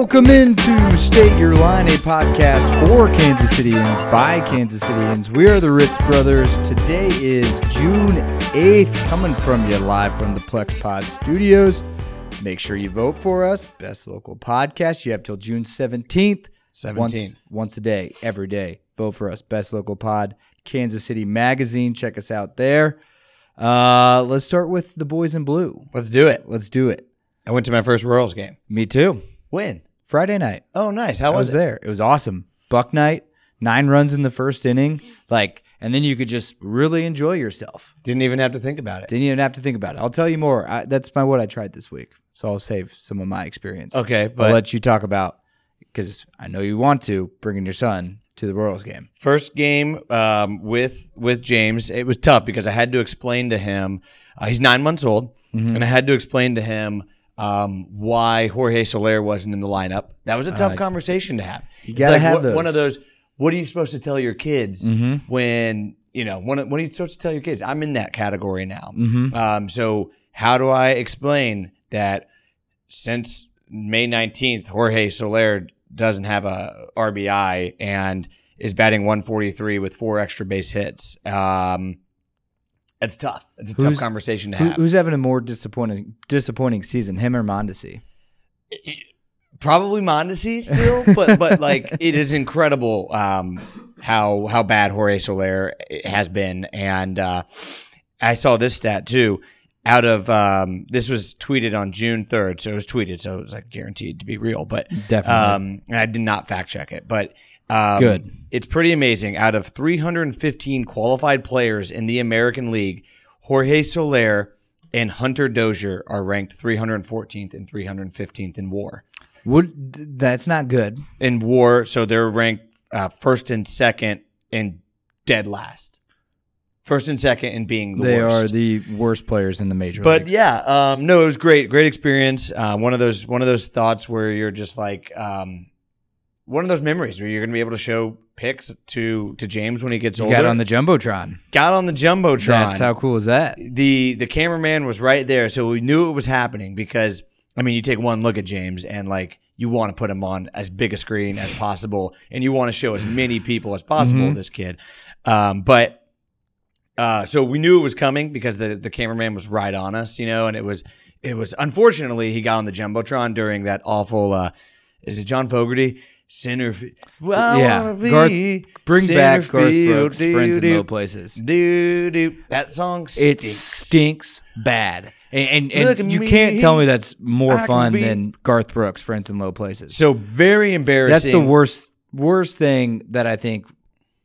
Welcome into State Your Line, a podcast for Kansas Cityans by Kansas Cityans. We are the Ritz Brothers. Today is June 8th, coming from you live from the Plex Pod Studios. Make sure you vote for us. Best local podcast. You have till June 17th. 17th. Once, once a day, every day. Vote for us. Best local pod. Kansas City Magazine. Check us out there. Uh, let's start with the boys in blue. Let's do it. Let's do it. I went to my first Royals game. Me too. When? Friday night. Oh, nice. How I was, was it? there. It was awesome. Buck night, nine runs in the first inning, like, and then you could just really enjoy yourself. Didn't even have to think about it. Didn't even have to think about it. I'll tell you more. I, that's my what I tried this week, so I'll save some of my experience. Okay, I'll but let you talk about because I know you want to bringing your son to the Royals game. first game um, with with James, it was tough because I had to explain to him. Uh, he's nine months old, Mm-hmm. and I had to explain to him um, why Jorge Soler wasn't in the lineup. That was a tough conversation to have. you gotta like have what- those. one of those. What are you supposed to tell your kids Mhm. when you know? When, what are you supposed to tell your kids? I'm in that category now. Mhm. Um, so how do I explain that since May 19th, Jorge Soler doesn't have a RBI and is batting 143 with four extra base hits? Um, it's tough. It's a Who's- tough conversation to have. who's having a more disappointing disappointing season, him or Mondesi? Probably Mondesi still, but but like it is incredible um, how how bad Jorge Soler has been, and uh, I saw this stat too. Out of um, this was tweeted on June third, so it was tweeted, so it was like guaranteed to be real. But Definitely. um, I did not fact check it, but um, Good. It's pretty amazing. Out of 315 qualified players in the American League, Jorge Soler and Hunter Dozier are ranked 314th and 315th in WAR Would that's not good. in war, so they're ranked uh, first and second and dead last. First and second and being the they worst. are the worst players in the major but leagues. yeah, um, no, it was great, great experience. Uh, one of those, one of those thoughts where you're just like, um, one of those memories where you're going to be able to show pics to to James when he gets you older. got on the jumbotron. got on the jumbotron. That's how cool is that? the the cameraman was right there, so we knew it was happening because I mean, you take one look at James and like you want to put him on as big a screen as possible, and you want to show as many people as possible Mhm. this kid. Um, but uh, so we knew it was coming because the the cameraman was right on us, you know, and it was it was unfortunately he got on the jumbotron during that awful. Uh, is it John Fogerty? Center, fi- well, Yeah, wanna Garth- Bring center back Garth field, Brooks, Friends in doo-doo. Low Places. Do do that song It stinks. stinks bad, and and, and you me. can't tell me that's more I fun be- than Garth Brooks, Friends in Low Places. So very embarrassing. That's the worst worst thing that I think.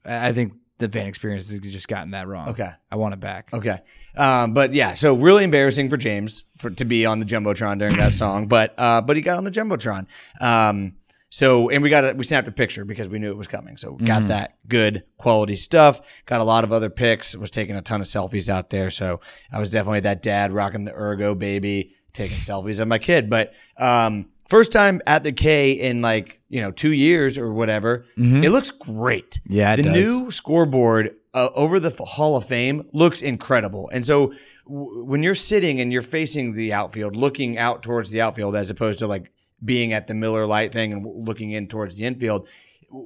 I think the fan experience has just gotten that wrong. Okay. I want it back. Okay. Um, but yeah, so really embarrassing for James for to be on the jumbotron during that song, but uh, but he got on the jumbotron. Um, so and we got a, we snapped a picture because we knew it was coming. So we got Mhm. that good quality stuff. Got a lot of other pics. Was taking a ton of selfies out there. So I was definitely that dad rocking the Ergobaby, taking selfies of my kid. But um, first time at the K in like you know two years or whatever. Mhm. It looks great. Yeah, it the does. new scoreboard uh, over the Hall of Fame looks incredible. And so w- when you're sitting and you're facing the outfield, looking out towards the outfield as opposed to like being at the Miller Lite thing and looking in towards the infield,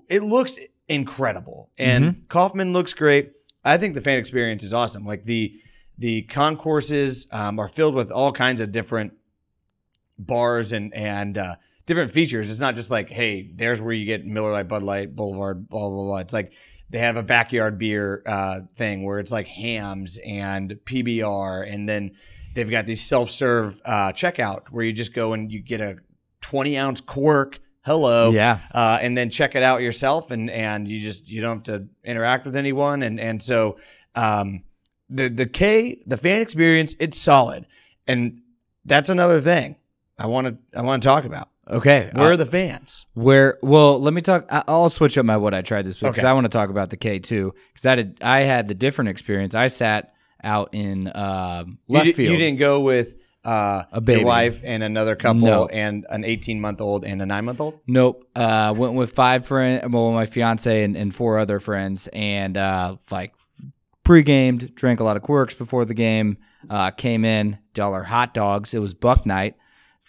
it looks incredible. And Mm-hmm. Kauffman looks great. I think the fan experience is awesome. Like the the concourses um, are filled with all kinds of different bars and and uh, different features. It's not just like, hey, there's where you get Miller Lite, Bud Light, Boulevard, blah blah blah. It's like they have a backyard beer uh, thing where it's like Hamm's and PBR, and then they've got these self serve uh, checkout where you just go and you get a 20 ounce Quirk. Hello, Yeah. uh, and then check it out yourself, and and you just you don't have to interact with anyone, and and so um, the the K the fan experience it's solid, and that's another thing I want to I want to talk about. Okay. Where uh, are the fans? Where well, let me talk. I'll switch up my what I tried this week because Okay. I want to talk about the K too. Because I did, I had the different experience. I sat out in um, You, left field. you didn't go with uh, A baby. wife and another couple No. and an 18 month old and a nine month old. Nope. Uh, went with five friends. Well, my fiance and, and four other friends, and uh, like pre-gamed, drank a lot of quirks before the game. Uh, came in, dollar hot dogs. It was Buck night.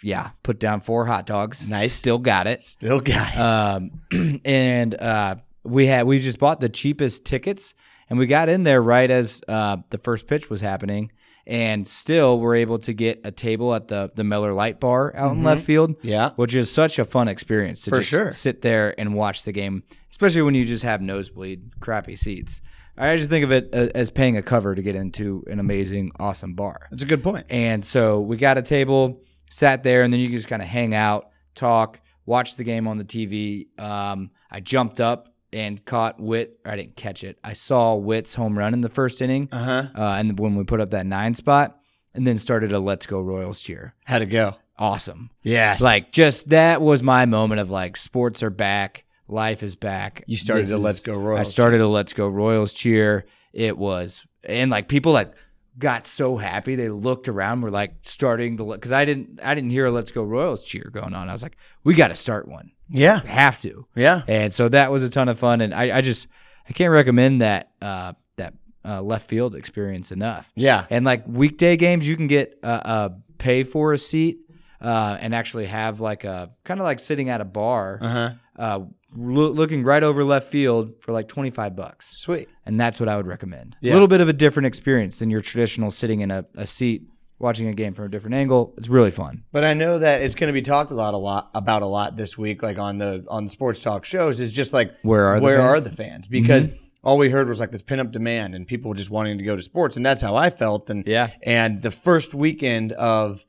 yeah, put down four hot dogs. Nice. Still got it. Still got it. Um, and uh, we had we just bought the cheapest tickets, and we got in there right as uh, the first pitch was happening, and still we were able to get a table at the the Miller Lite Bar out in left field. Yeah. which is such a fun experience to For just sure. sit there and watch the game, especially when you just have nosebleed crappy seats. I just think of it as paying a cover to get into an amazing, awesome bar. That's a good point. And so we got a table, sat there, and then you can just kind of hang out, talk, watch the game on the TV. Um, I jumped up and caught Witt. I didn't catch it. I saw Witt's home run in the first inning, Uh huh. uh, and when we put up that nine spot, and then started a "Let's Go Royals" cheer. How'd it go? Awesome. Yes. Like just that was my moment of like sports are back, life is back. You started This a is- Let's Go Royals I started a Let's Go Royals cheer. It was and like people like got so happy they looked around were like starting the because I didn't I didn't hear a Let's Go Royals cheer going on. I was like, we got to start one. Yeah. Have to. Yeah. And so that was a ton of fun. And I, I just I can't recommend that uh, that uh, left field experience enough. Yeah. And like weekday games, you can get uh, uh pay for a seat uh, and actually have like a kind of like sitting at a bar, Uh huh. uh, loo- looking right over left field for like twenty five bucks, Sweet. and that's what I would recommend. Yeah. A little bit of a different experience than your traditional sitting in a, a seat watching a game from a different angle. It's really fun. But I know that it's going to be talked a lot, a lot about a lot this week, like on the on the sports talk shows. Is just like Where are the where are fans? Mm-hmm. the fans? Because all we heard was like this pin up demand and people just wanting to go to sports, and that's how I felt. And Yeah. and the first weekend of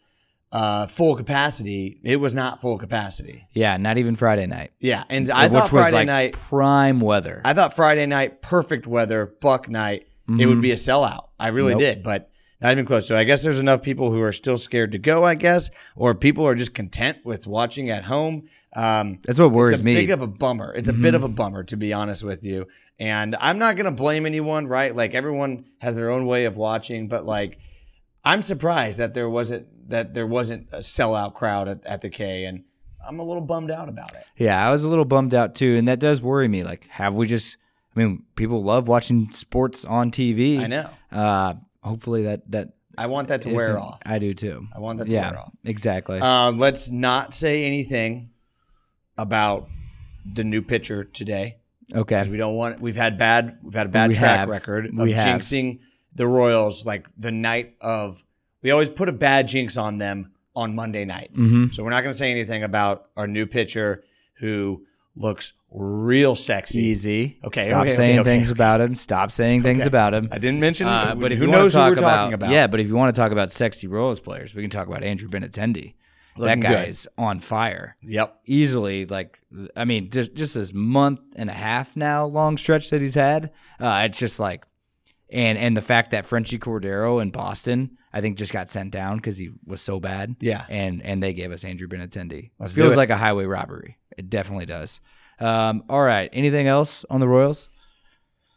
uh, full capacity, it was not full capacity. Yeah, not even Friday night, Yeah, and I which thought was Friday like night, prime weather. I thought Friday night, perfect weather, Buck night, it would be a sellout. I really Nope. did, but not even close. So I guess there's enough people who are still scared to go. I guess, or people are just content with watching at home. Um, That's what worries it's a me. big of a bummer. It's a bit of a bummer to be honest with you. And I'm not gonna blame anyone, right? Like everyone has their own way of watching, but like I'm surprised that there wasn't that there wasn't a sellout crowd at, at the K, and I'm a little bummed out about it. Yeah, I was a little bummed out too, and that does worry me. Like, have we just? I mean, people love watching sports on TV. I know. Uh, hopefully that that I want that to wear off. I do too. I want that to yeah, wear off. exactly. Um, let's not say anything about the new pitcher today okay. because we don't want. We've had bad. We've had a bad We track have. record of We have. jinxing the Royals like the night of. We always put a bad jinx on them on Monday nights. Mhm. So we're not going to say anything about our new pitcher who looks real sexy. Easy. Okay, Stop okay, saying okay, things okay. about him. Stop saying things about him. I didn't mention, Uh, but who knows who we're talking about? yeah, but if you want to talk about sexy Royals players, we can talk about Andrew Benintendi. That Looking guy good. is on fire. Yep. Easily, like I mean, just just this month and a half now long stretch that he's had. Uh, it's just like, and and the fact that Franchy Cordero in Boston, I think, just got sent down because he was so bad. Yeah. and and they gave us Andrew Benintendi. Let's Feels like a highway robbery. It definitely does. Um, all right. Anything else on the Royals?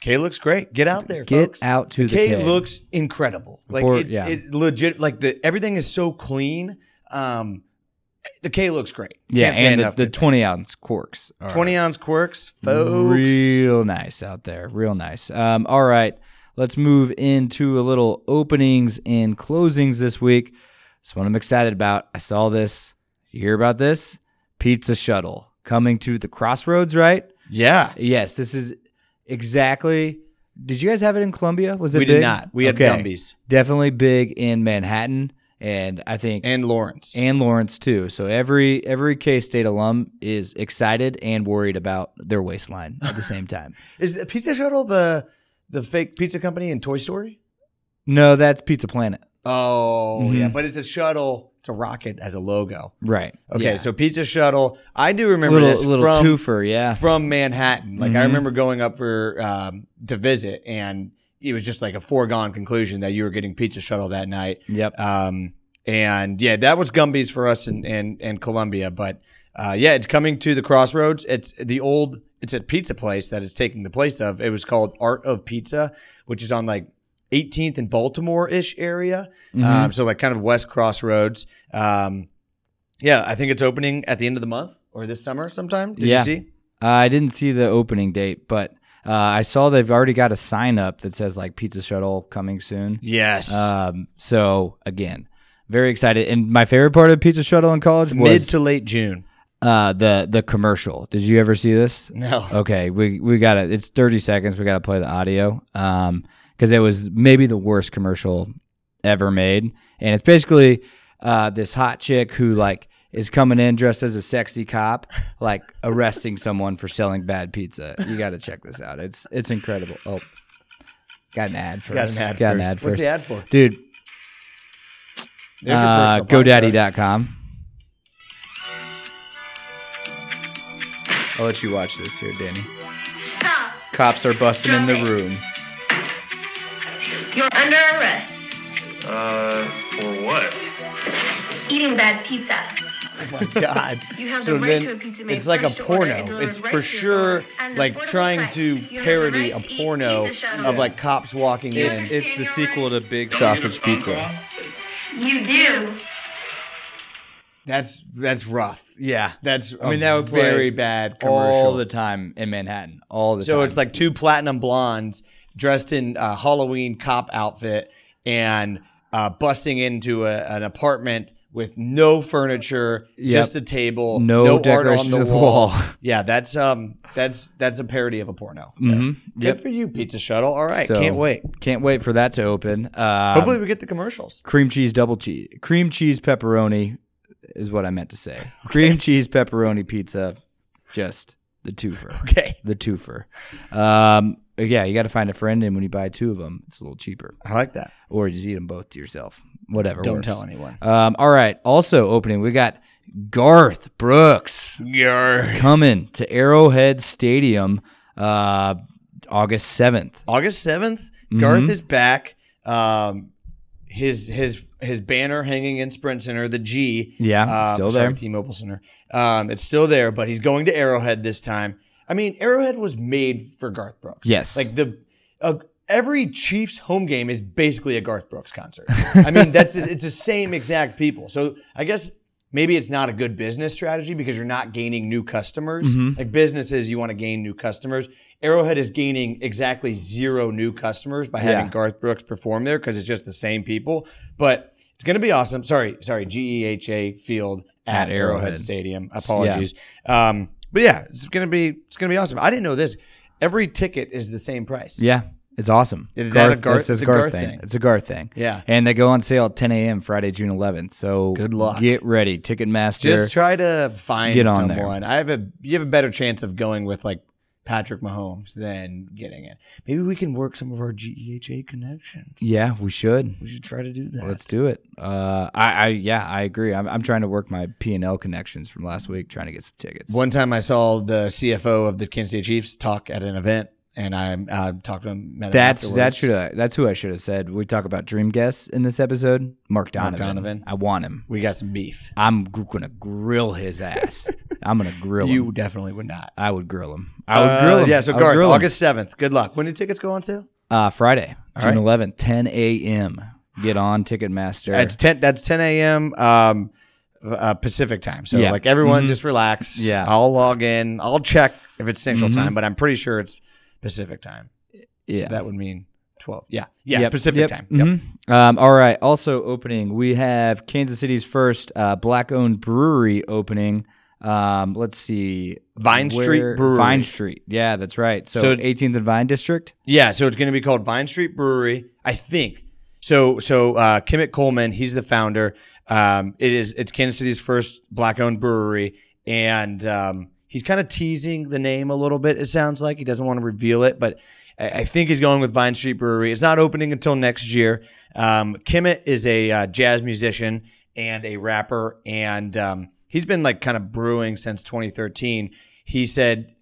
K looks great. Get out there, Get folks. out to the K, K. looks incredible. Like For- it, yeah. it legit. Like the everything is so clean. Um, the K looks great. Yeah, and the, the twenty things. ounce. Are 20 ounce quirks, folks. real nice out there. Real nice. Um, all right, let's move into a little openings and closings this week. That's what I'm excited about. I saw this. You hear about this? Pizza Shuttle coming to the Crossroads, right? Yeah, Yes, this is exactly. Did you guys have it in Columbia? Was it? we big? did not. We had Okay. Gumby's Definitely big in Manhattan, and I think and Lawrence. and Lawrence too. So every every K State alum is excited and worried about their waistline at the same time. is the Pizza Shuttle the the fake pizza company in Toy Story? no, that's Pizza Planet. Oh Mhm. yeah, but it's a shuttle. It's a rocket as a logo. Right. Okay, Yeah. so Pizza Shuttle. I do remember little this little from twofer, yeah. from Manhattan. Like I Mhm. remember going up for um, to visit, and it was just like a foregone conclusion that you were getting Pizza Shuttle that night. Yep. Um, and yeah, that was Gumby's for us in in, in Columbia. But uh, yeah, it's coming to the Crossroads. It's the old. It's a pizza place that it's taking the place of. It was called Art of Pizza, which is on like 18th and Baltimore ish area. Mhm. Um, so like kind of West Crossroads. Um, yeah, I think it's opening at the end of the month or this summer sometime. Did Yeah. you see? Uh, I didn't see the opening date, but uh, I saw they've already got a sign up that says like Pizza Shuttle coming soon. Yes. Um, so again, very excited. And my favorite part of Pizza Shuttle in college was Mid to late June. uh, the the commercial. Did you ever see this? No. Okay, we we got it. It's 30 seconds. We got to play the audio. Um, because it was maybe the worst commercial ever made, and it's basically uh this hot chick who like is coming in dressed as a sexy cop, like arresting someone for selling bad pizza. You got to check this out. It's it's incredible. Oh, got an ad first. Got an ad Got first. an ad What's the ad for? Dude, uh. GoDaddy.com. I'll let you watch this here, Danny. Stop. Cops are busting in the Drop it. Room. You're under arrest. Uh, for what? Eating bad pizza. Oh my god. You have So the right to a pizza made it's like a fresh to order porno. It's right for sure door at an like trying price. to You parody right a to eat porno of like cops walking in. It's the your sequel to? Big Don't you get a Sausage Pizza. call? You do. That's that's rough. Yeah. That's I mean, that would very bad commercial. all the time in Manhattan. All the time. so time. it's like two platinum blondes dressed in a Halloween cop outfit and uh, busting into a, an apartment with no furniture, Yep. just a table, No art on the wall. wall. yeah, that's um that's that's a parody of a porno. Mhm. Good Yep. for you, Pizza Shuttle. All right, So, can't wait. Can't wait for that to open. Um, Hopefully, we get the commercials. cream cheese double cheese. Cream cheese pepperoni is what I meant to say. Cream cheese pepperoni pizza, just the twofer. Okay, The twofer. Um, yeah, you got to find a friend, and when you buy two of them, it's a little cheaper. I like that. Or you just eat them both to yourself. Whatever. Don't works. tell anyone. Um, all right. Also opening, we got Garth Brooks coming to Arrowhead Stadium uh, August 7th. August 7th, Mm-hmm. Garth is back. Um, his his his banner hanging in Sprint Center, the G. Yeah, um, still sorry, there. T-Mobile Center. Um, it's still there, but he's going to Arrowhead this time. I mean, Arrowhead was made for Garth Brooks. Yes. like the uh, every Chiefs home game is basically a Garth Brooks concert. I mean, that's it's the same exact people. So I guess. Maybe it's not a good business strategy because you're not gaining new customers. Mm-hmm. Like businesses, you want to gain new customers. Arrowhead is gaining exactly zero new customers by having Yeah. Garth Brooks perform there because it's just the same people. But it's going to be awesome. Sorry, sorry, GEHA Field at, At Arrowhead. Arrowhead. Stadium. Apologies. Um, but yeah, it's going to be it's to be awesome. I didn't know this. Every ticket is the same price. Yeah, it's awesome. Is that a Garth- this is it's a Garth Garth thing. thing? It's a Garth thing. Yeah. And they go on sale at 10 a.m. Friday, June 11th. So Good luck. Get ready. Ticketmaster. Just try to find Get on there. someone. I have a you have a better chance of going with like Patrick Mahomes than getting it. Maybe we can work some of our GEHA connections. yeah, we should. We should try to do that. Let's do it. Uh, I, I yeah, I agree. I'm, I'm trying to work my P and L connections from last week, trying to get some tickets. One time I saw the CFO of the Kansas City Chiefs talk at an event, and I uh, talked to him. met him That's that should that's who I should have said. We talk about dream guests in this episode. Mark Donovan. Donovan. I want him. We got some beef. I'm gonna grill his ass. I'm gonna grill You him. definitely would not. I would grill him. I would Uh, grill him. Yeah, so I would Garth, grill him. August seventh. Good luck. When do tickets go on sale? uh, Friday, June right. 11th, 10 a.m. Get on Ticketmaster. That's ten. That's ten a.m. Um, uh, Pacific time. So Yeah. like everyone, Mhm. just relax. Yeah. I'll log in. I'll check if it's Central Mhm. time, but I'm pretty sure it's Pacific time. yeah. So that would mean twelve. Yeah, yeah, Yep, Pacific yep, time. Yep. mhm. Um, all right. Also opening, we have Kansas City's first uh, black-owned brewery opening. Um, let's see, Vine Street Brewery. Vine Street. Yeah, that's right. So, So- 18th and Vine District. Yeah, so it's going to be called Vine Street Brewery, I think. So, so uh, Kemet Coleman, he's the founder. Um, it is it's Kansas City's first black-owned brewery, and um, he's kind of teasing the name a little bit. It sounds like he doesn't want to reveal it, but I, I think he's going with Vine Street Brewery. It's not opening until next year. Um, Kemet is a uh, jazz musician and a rapper, and um, he's been like kind of brewing since 2013. He said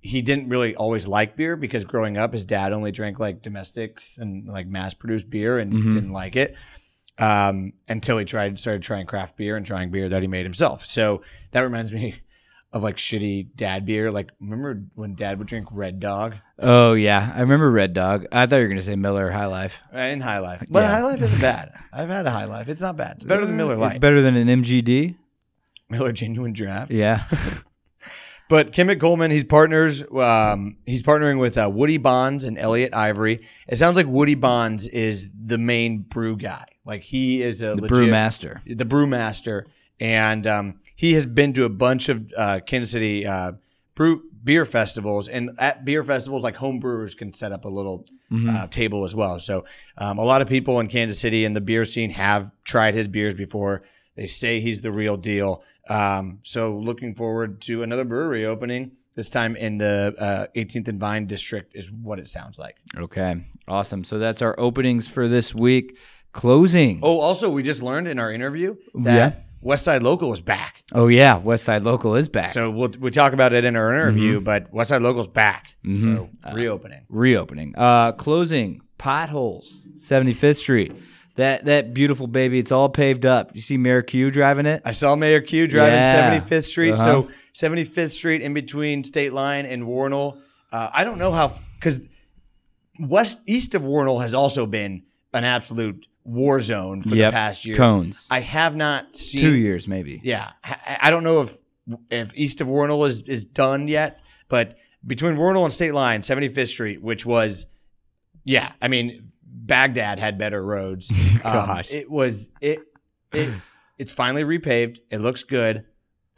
he didn't really always like beer because growing up, his dad only drank like domestics and like mass produced beer and Mhm. didn't like it um, until he tried started trying craft beer and trying beer that he made himself. So that reminds me of like shitty dad beer. Like remember when dad would drink Red Dog Oh yeah, I remember Red Dog. I thought you were gonna say Miller High Life. Uh, in High Life? But Yeah. High Life isn't bad. I've had a High Life. It's not bad. It's better than Miller It's Light. better than an MGD. Miller Genuine Draft. Yeah. But Kemet Coleman, he's partners. Um, he's partnering with uh, Woody Bonds and Elliot Ivory. It sounds like Woody Bonds is the main brew guy. Like he is a The legit, brewmaster. the brewmaster, and um, he has been to a bunch of uh, Kansas City uh, brew beer festivals, and at beer festivals, like home brewers can set up a little uh, table as well. So um, a lot of people in Kansas City and the beer scene have tried his beers before. They say he's the real deal. Um, so looking forward to another brewery opening. This time in the uh, 18th and Vine district is what it sounds like. Okay, awesome. So that's our openings for this week. Closing. Oh, also, we just learned in our interview that Yeah. Westside Local is back. Oh yeah, West Side Local is back. So we'll we talk about it in our interview, but Westside Local's back. So Uh, reopening. reopening. Uh, closing. Potholes. 75th Street. That that beautiful baby. It's all paved up. You see Mayor Q driving it. I saw Mayor Q driving Yeah. 75th Street. Uh-huh. So 75th Street in between State Line and Wornall. Uh, I don't know how because west east of Wornall has also been an absolute war zone for Yep. the past year. Cones. I have not seen Two years maybe. Yeah, I, I don't know if if east of Wornall is is done yet, but between Wornall and State Line, 75th Street, which was, yeah, I mean, Baghdad had better roads. Um, it was it it it's finally repaved. It looks good.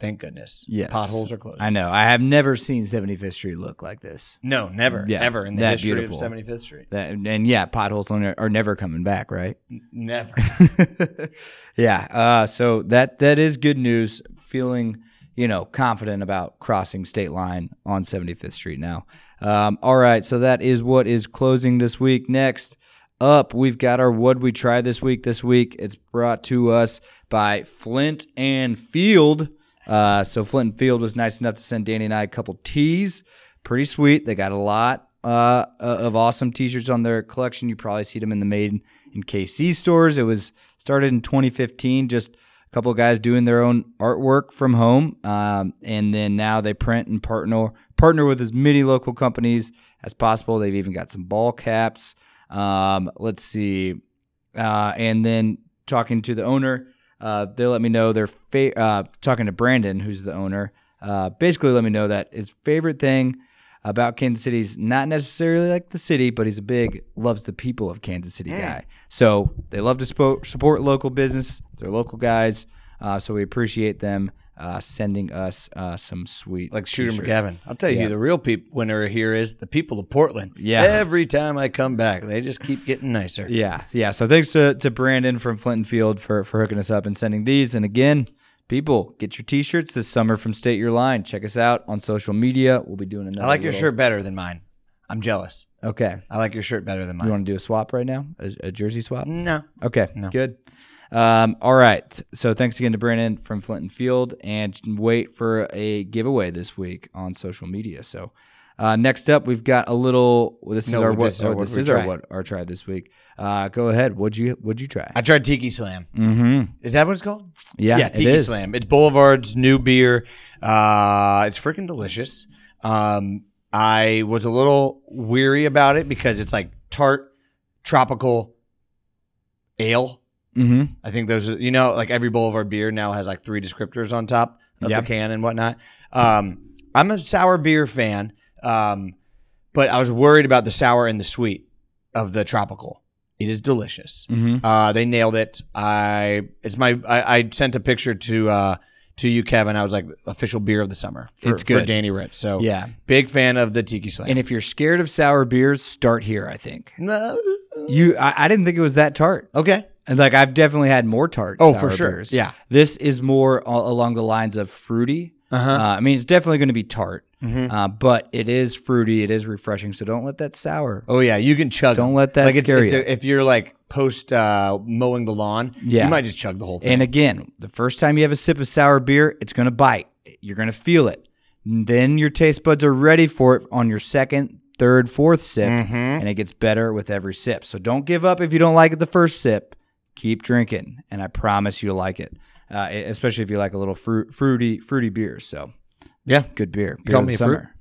Thank goodness. Yes. potholes are closed. I know. I have never seen 75th Street look like this. no, never, Yeah, ever in the history beautiful. of 75th Street. That, and yeah, potholes are are never coming back, right? Never. yeah. Uh, so that that is good news. Feeling you know confident about crossing state line on 75th Street now. Um, all right. So that is what is closing this week. Next up, we've got our what we try this week. This week it's brought to us by Flint and Field. Uh, so Flint and Field was nice enough to send Danny and I a couple tees. Pretty sweet. They got a lot uh, of awesome T-shirts on their collection. You probably see them in the Made in KC stores. It was started in 2015. Just a couple guys doing their own artwork from home, um, and then now they print and partner partner with as many local companies as possible. They've even got some ball caps. Um, let's see, uh, and then talking to the owner, uh, they let me know their fa- uh, talking to Brandon, who's the owner. Uh, basically, let me know that his favorite thing about Kansas City is not necessarily like the city, but he's a big loves the people of Kansas City guy. So they love to support, support local business. They're local guys, uh, so we appreciate them uh, sending us uh, some sweet like Shooter t-shirts. McGavin. I'll tell you, the real peop winner here is the people of Portland. Yeah. Every time I come back, they just keep getting nicer. Yeah, yeah. So thanks to, to Brandon from Flint and Field for, for hooking us up and sending these. And again, people, get your t-shirts this summer from State Your Line. Check us out on social media. We'll be doing another. I like your little- shirt better than mine. I'm jealous. Okay. I like your shirt better than mine. You want to do a swap right now? A, a jersey swap? No. Okay, No. good. Um, all right. So thanks again to Brandon from Flint and Field, and wait for a giveaway this week on social media. So uh, next up, we've got a little. well, This is our this what? is our what this is our what our try this week. Uh, go ahead. What'd you What'd you try? I tried Tiki Slam. Mm-hmm. Is that what it's called? Yeah, yeah, Tiki. Slam. It's Boulevard's new beer. Uh, it's freaking delicious. Um, I was a little weary about it because it's like tart, tropical ale. Mm-hmm. I think those are, you know, like every Boulevard beer now has like three descriptors on top of Yep. the can and whatnot. Um, I'm a sour beer fan, um, but I was worried about the sour and the sweet of the tropical. It is delicious. Mm-hmm. Uh, they nailed it. I it's my I, I sent a picture to uh, to you, Kevin. I was like official beer of the summer for, It's for good. Danny Ritz. So Yeah. big fan of the Tiki Slam. And if you're scared of sour beers, start here. I think No. you. I, I didn't think it was that tart. okay, And like I've definitely had more tart. Oh, for sure. beers. Yeah. This is more a- along the lines of fruity. uh-huh. Uh, I mean, it's definitely going to be tart, Mhm. uh, but it is fruity. It is refreshing. So don't let that sour. oh yeah, you can chug. Don't them. let that like it's, scare it's you. a- if you're like post uh, mowing the lawn, Yeah. you might just chug the whole thing. And again, the first time you have a sip of sour beer, it's going to bite. You're going to feel it. Then your taste buds are ready for it on your second, third, fourth sip, Mm-hmm. and it gets better with every sip. So don't give up if you don't like it the first sip. Keep drinking, and I promise you'll like it. Uh, especially if you like a little fruit, fruity, fruity beers. So yeah, good beer. Beer of the a fruit? summer.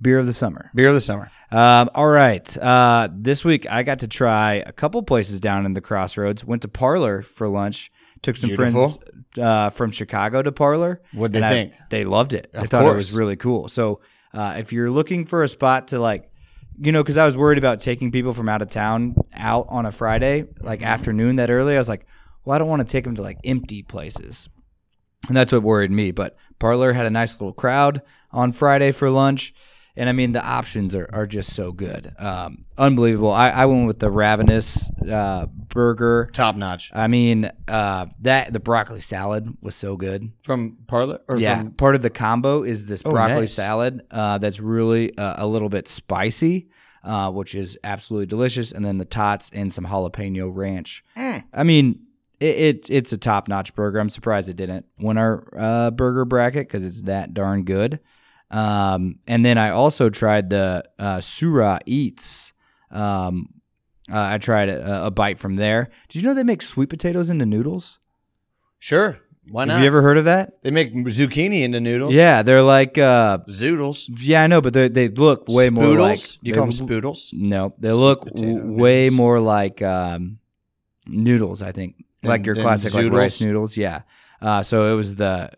Beer of the summer. beer of the summer. Um, all right. Uh, this week I got to try a couple places down in the crossroads. Went to Parlor for lunch. Took some Beautiful. friends uh, from Chicago to Parlor. What'd they and I- think? they loved it. I Of thought it was really cool. So uh, if you're looking for a spot to like, you know, because I was worried about taking people from out of town out on a Friday, like Mm-hmm. afternoon that early, I was like, well, I don't want to take them to like empty places. And that's what worried me. But Parlor had a nice little crowd on Friday for lunch. And I mean, the options are, are just so good. Um, unbelievable. I, I went with the Ravenous uh, burger. Top notch. I mean, uh, that the broccoli salad was so good. From Parlor? Or Yeah, From, part of the combo is this Oh, broccoli nice. salad uh, that's really uh, a little bit spicy, uh, which is absolutely delicious, and then the tots and some jalapeno ranch. Mm. I mean, it, it it's a top notch burger. I'm surprised it didn't win our uh, burger bracket because it's that darn good. Um, and then I also tried the uh, Sura Eats. Um, uh, I tried a, a bite from there. Did you know they make sweet potatoes into noodles? sure. Why not? Have you ever heard of that? they make zucchini into noodles. Yeah, they're like uh, Zoodles. Yeah, I know, but they they look way more like Do you they call them spoodles? No, they Sweet look w- way more like um, noodles. I think like your classic like rice noodles. Yeah. Uh, so it was the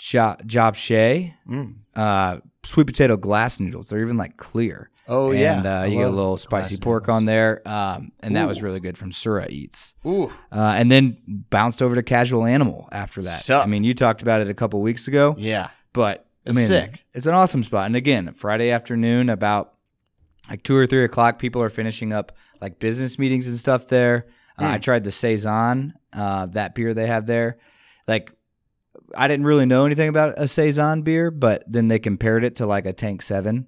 japchae Mm. uh, sweet potato glass noodles. They're even like clear. Oh, yeah. and uh, you get a little spicy pork on there, um, and that was really good from Sura Eats. Ooh. Uh, and then bounced over to Casual Animal after that. Sup. I mean, you talked about it a couple weeks ago. Yeah. But I It's mean, sick. It's an awesome spot. And again, Friday afternoon, about like two or three o'clock, people are finishing up like business meetings and stuff there. Uh, Hmm. I tried the saison, uh, that beer they have there. Like, I didn't really know anything about a saison beer, but then they compared it to like a Tank Seven,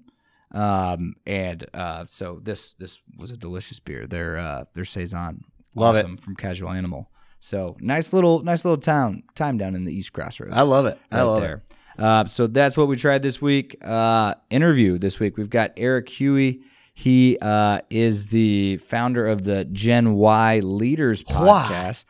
um, and uh, so this this was a delicious beer. Their uh, their saison, Love it. from Casual Animal. So nice little nice little town time down in the East Crossroads I love it. I love there. Uh, so that's what we tried this week. Uh, interview this week. We've got Eric Huey. He uh, is the founder of the Gen Y Leaders Why? podcast.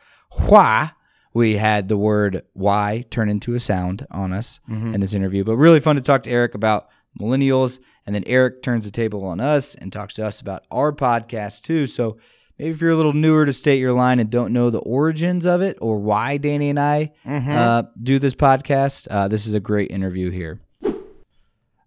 Why? We had the word Y turn into a sound on us Mm-hmm. in this interview, but really fun to talk to Eric about millennials. And then Eric turns the table on us and talks to us about our podcast too. So maybe if you're a little newer to State Your Line and don't know the origins of it or why Danny and I Mm-hmm. uh, do this podcast, uh, this is a great interview here.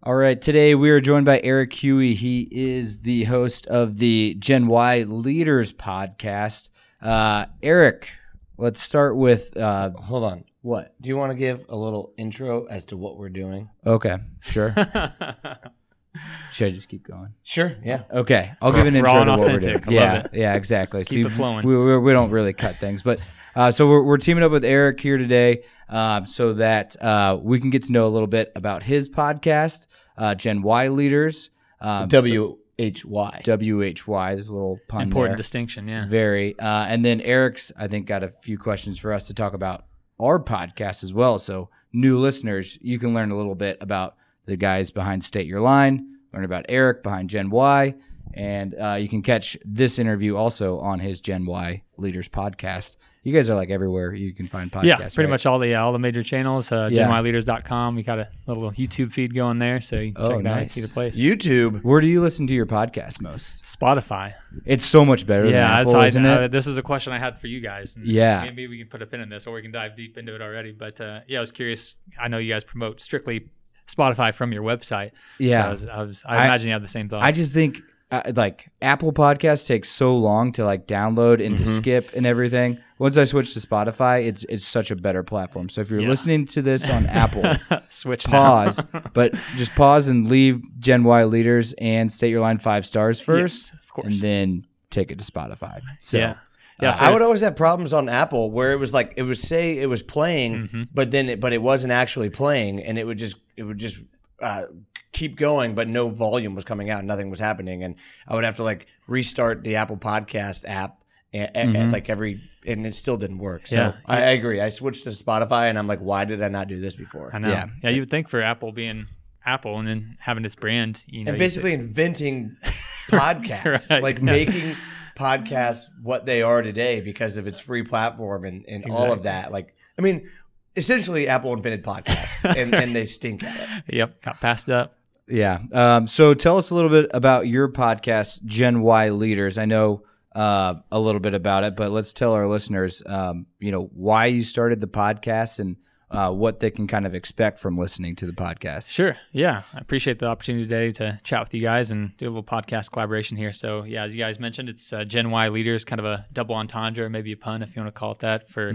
All right, today we are joined by Eric Huey. He is the host of the Gen Y Leaders podcast. Uh, Eric, let's start with uh. Hold on. What? Do you want to give a little intro as to what we're doing? Okay, sure. Should I just keep going? Sure. Yeah. Okay, I'll give an intro Raw intro and to what we're authentic. doing. I love yeah, it. yeah, exactly. keep it flowing. We, we, we don't really cut things, but uh, so we're, we're teaming up with Eric here today, um, so that uh, we can get to know a little bit about his podcast, uh, Gen Y Leaders. Um, W H Y. so- WHY. There's a little pun Important there. distinction, yeah. Very. Uh, and then Eric's, I think, got a few questions for us to talk about our podcast as well. So, new listeners, you can learn a little bit about the guys behind State Your Line, learn about Eric behind Gen Y, and uh, you can catch this interview also on his Gen Y Leaders podcast. You guys are like everywhere you can find podcasts. Yeah, pretty right? much all the yeah, all the major channels. Uh, Yeah. GenYLeaders.com. We got a little YouTube feed going there, so you can Oh, check it out. nice. See the place. YouTube. Where do you listen to your podcast most? Spotify. It's so much better Yeah, than Apple, I, isn't uh, it? this is a question I had for you guys. and Yeah. maybe we can put a pin in this, or we can dive deep into it already. But uh, yeah, I was curious. I know you guys promote strictly Spotify from your website. Yeah. so I, was, I, was, I, I- imagine you have the same thought. I just think uh, like Apple Podcasts takes so long to like download and to skip and everything. Once I switch to Spotify, it's it's such a better platform. So if you're Yeah. listening to this on Apple, switch pause, but just pause and leave Gen Y leaders and state your line five stars first, Yes, of course. and then take it to Spotify. So yeah, yeah. Uh, I would always have problems on Apple where it was like it would say it was playing, Mm-hmm. but then it, but it wasn't actually playing, and it would just it would just uh, keep going, but no volume was coming out, nothing was happening, and I would have to like restart the Apple Podcast app, and, and- like every, and it still didn't work. So Yeah. I, I agree. I switched to Spotify, and I'm like, why did I not do this before? I know. Yeah. Yeah. you would think for Apple being Apple and then having its brand, you know, and you- basically inventing podcasts, Right, like yeah. making podcasts what they are today because of its free platform and, and all of that. Like, I mean, essentially, Apple invented podcasts, and, and they stink at it. Yep, got passed up. Yeah. Um, so tell us a little bit about your podcast, Gen Y Leaders. I know uh, a little bit about it, but let's tell our listeners, um, you know, why you started the podcast and uh, what they can kind of expect from listening to the podcast. Sure. Yeah. I appreciate the opportunity today to chat with you guys and do a little podcast collaboration here. So, yeah, as you guys mentioned, it's uh, Gen Y Leaders, kind of a double entendre, maybe a pun if you want to call it that, for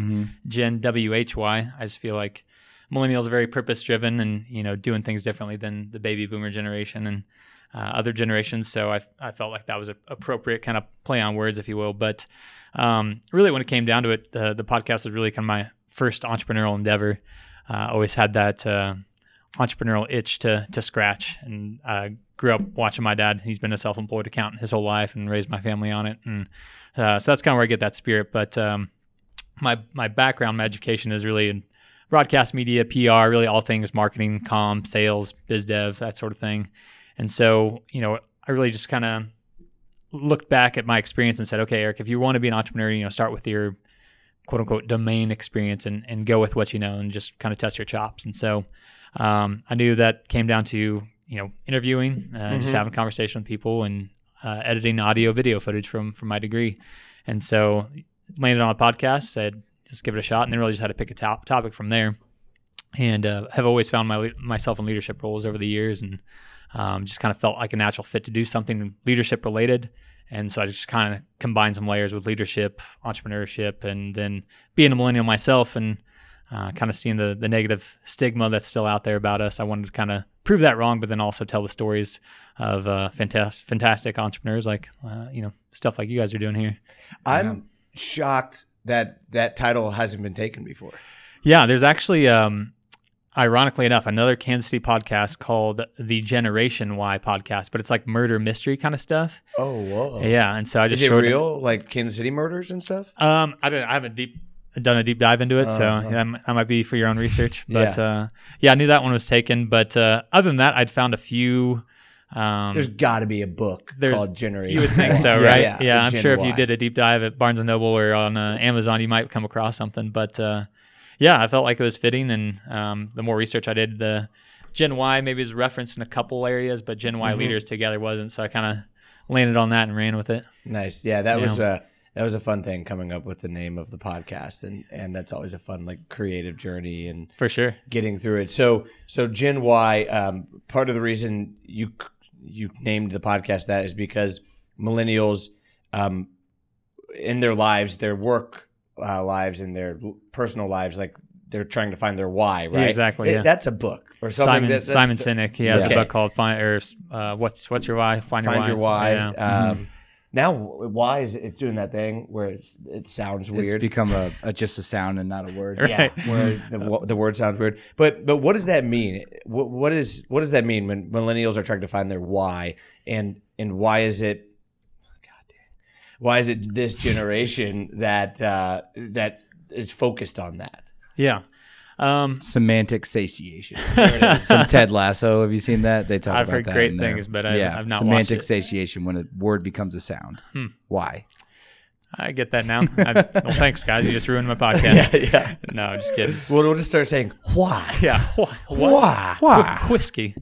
Gen WHY. I just feel like millennials are very purpose driven and, you know, doing things differently than the baby boomer generation and uh, other generations. So, I, I felt like that was an appropriate kind of play on words, if you will. But um, really, when it came down to it, the, the podcast was really kind of my first entrepreneurial endeavor. Uh, always had that uh, entrepreneurial itch to to scratch, and I grew up watching my dad. He's been a self-employed accountant his whole life and raised my family on it, and uh, so that's kind of where I get that spirit. But um, my my background, my education is really in broadcast media, PR, really all things marketing, com, sales, biz dev, that sort of thing. And so, you know, I really just kind of looked back at my experience and said, okay, Eric, if you want to be an entrepreneur, you know, start with your quote unquote domain experience and, and go with what you know and just kind of test your chops. And so um, I knew that came down to, you know, interviewing, uh, just having conversation with people and uh, editing audio video footage from, from my degree. And so landed on a podcast, said, just give it a shot. And then really just had to pick a top topic from there. And uh, have always found my, myself in leadership roles over the years and um, just kind of felt like a natural fit to do something leadership related. And so I just kind of combined some layers with leadership, entrepreneurship, and then being a millennial myself and uh, kind of seeing the, the negative stigma that's still out there about us. I wanted to kind of prove that wrong, but then also tell the stories of uh, fantastic, fantastic entrepreneurs like, uh, you know, stuff like you guys are doing here. I'm shocked that that title hasn't been taken before. Yeah, there's actually, um, ironically enough, another Kansas City podcast called the Generation Y podcast, but it's like murder mystery kind of stuff. Oh, whoa. Yeah, and so I Is just it showed real? Like Kansas City murders and stuff? Um, I don't. I haven't deep done a deep dive into it, so Uh-huh. yeah, that might be for your own research. But yeah, uh, yeah I knew that one was taken. But uh, other than that, I'd found a few. Um, There's got to be a book there's- called Generation. you would think so, right? Yeah, Yeah, I'm Gen sure if you did a deep dive at Barnes and Noble or on uh, Amazon, you might come across something. But uh, yeah, I felt like it was fitting, and um, the more research I did, the Gen Y maybe is referenced in a couple areas, but Gen Mm-hmm. Y leaders together wasn't. So I kind of landed on that and ran with it. Nice. Yeah, that was uh that was a fun thing coming up with the name of the podcast and and that's always a fun like creative journey and For sure. getting through it. So so Gen Y um part of the reason you you named the podcast that is because millennials um in their lives, their work uh, lives and their personal lives like they're trying to find their why, right? exactly, It- yeah. That's a book or something Simon that, that's Simon the- Sinek. He has Okay. a book called "Find" or uh, what's what's your why? Find, find your why. Yeah. Um, now, why is it, it's doing that thing where it's, it sounds weird? It's become a, a just a sound and not a word. Right. yeah, where the, wo- the word sounds weird. But but what does that mean? What, what is what does that mean when millennials are trying to find their why? And and why is it? God damn, why is it this generation that uh, that is focused on that? yeah. Um, Semantic satiation. Some Ted Lasso. Have you seen that? They talk about it. I've about heard that great things, but I- yeah, I've not semantic watched it. satiation when a word becomes a sound. Hmm. Why? I get that now. I, well, thanks, guys. You just ruined my podcast. yeah. No, just kidding. Well, we'll just start saying why. Yeah. Wh- Why? Wh- whiskey.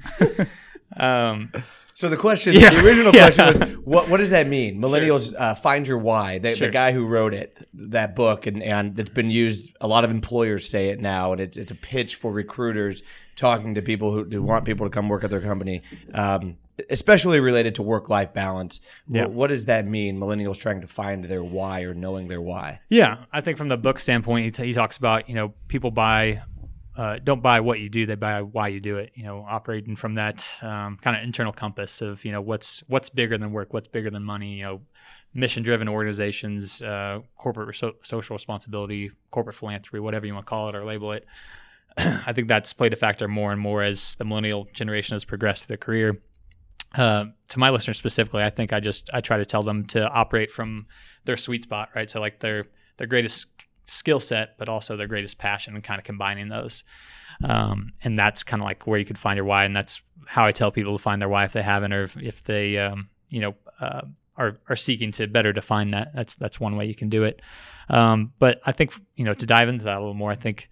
um, So the question, Yeah. the original Yeah. question was, what what does that mean? Millennials uh, find your why. The, the guy who wrote it, that book, and and it's been used. A lot of employers say it now, and it's it's a pitch for recruiters talking to people who, who want people to come work at their company, um, especially related to work life balance. Yeah. What, does that mean? Millennials trying to find their why or knowing their why. yeah, I think from the book standpoint, he, t- he talks about you know people buy. Uh, don't buy what you do; they buy why you do it. You know, operating from that um, kind of internal compass of you know what's what's bigger than work, what's bigger than money. You know, mission-driven organizations, uh, corporate so- social responsibility, corporate philanthropy, whatever you want to call it or label it. I think that's played a factor more and more as the millennial generation has progressed through their career. Uh, to my listeners specifically, I think I just I try to tell them to operate from their sweet spot, right? So like their their greatest skill set, but also their greatest passion, and kind of combining those. Um, and that's kind of like where you could find your why, and that's how I tell people to find their why if they haven't, or if, they um, you know uh, are are seeking to better define that. That's that's one way you can do it. Um, but I think you know to dive into that a little more, I think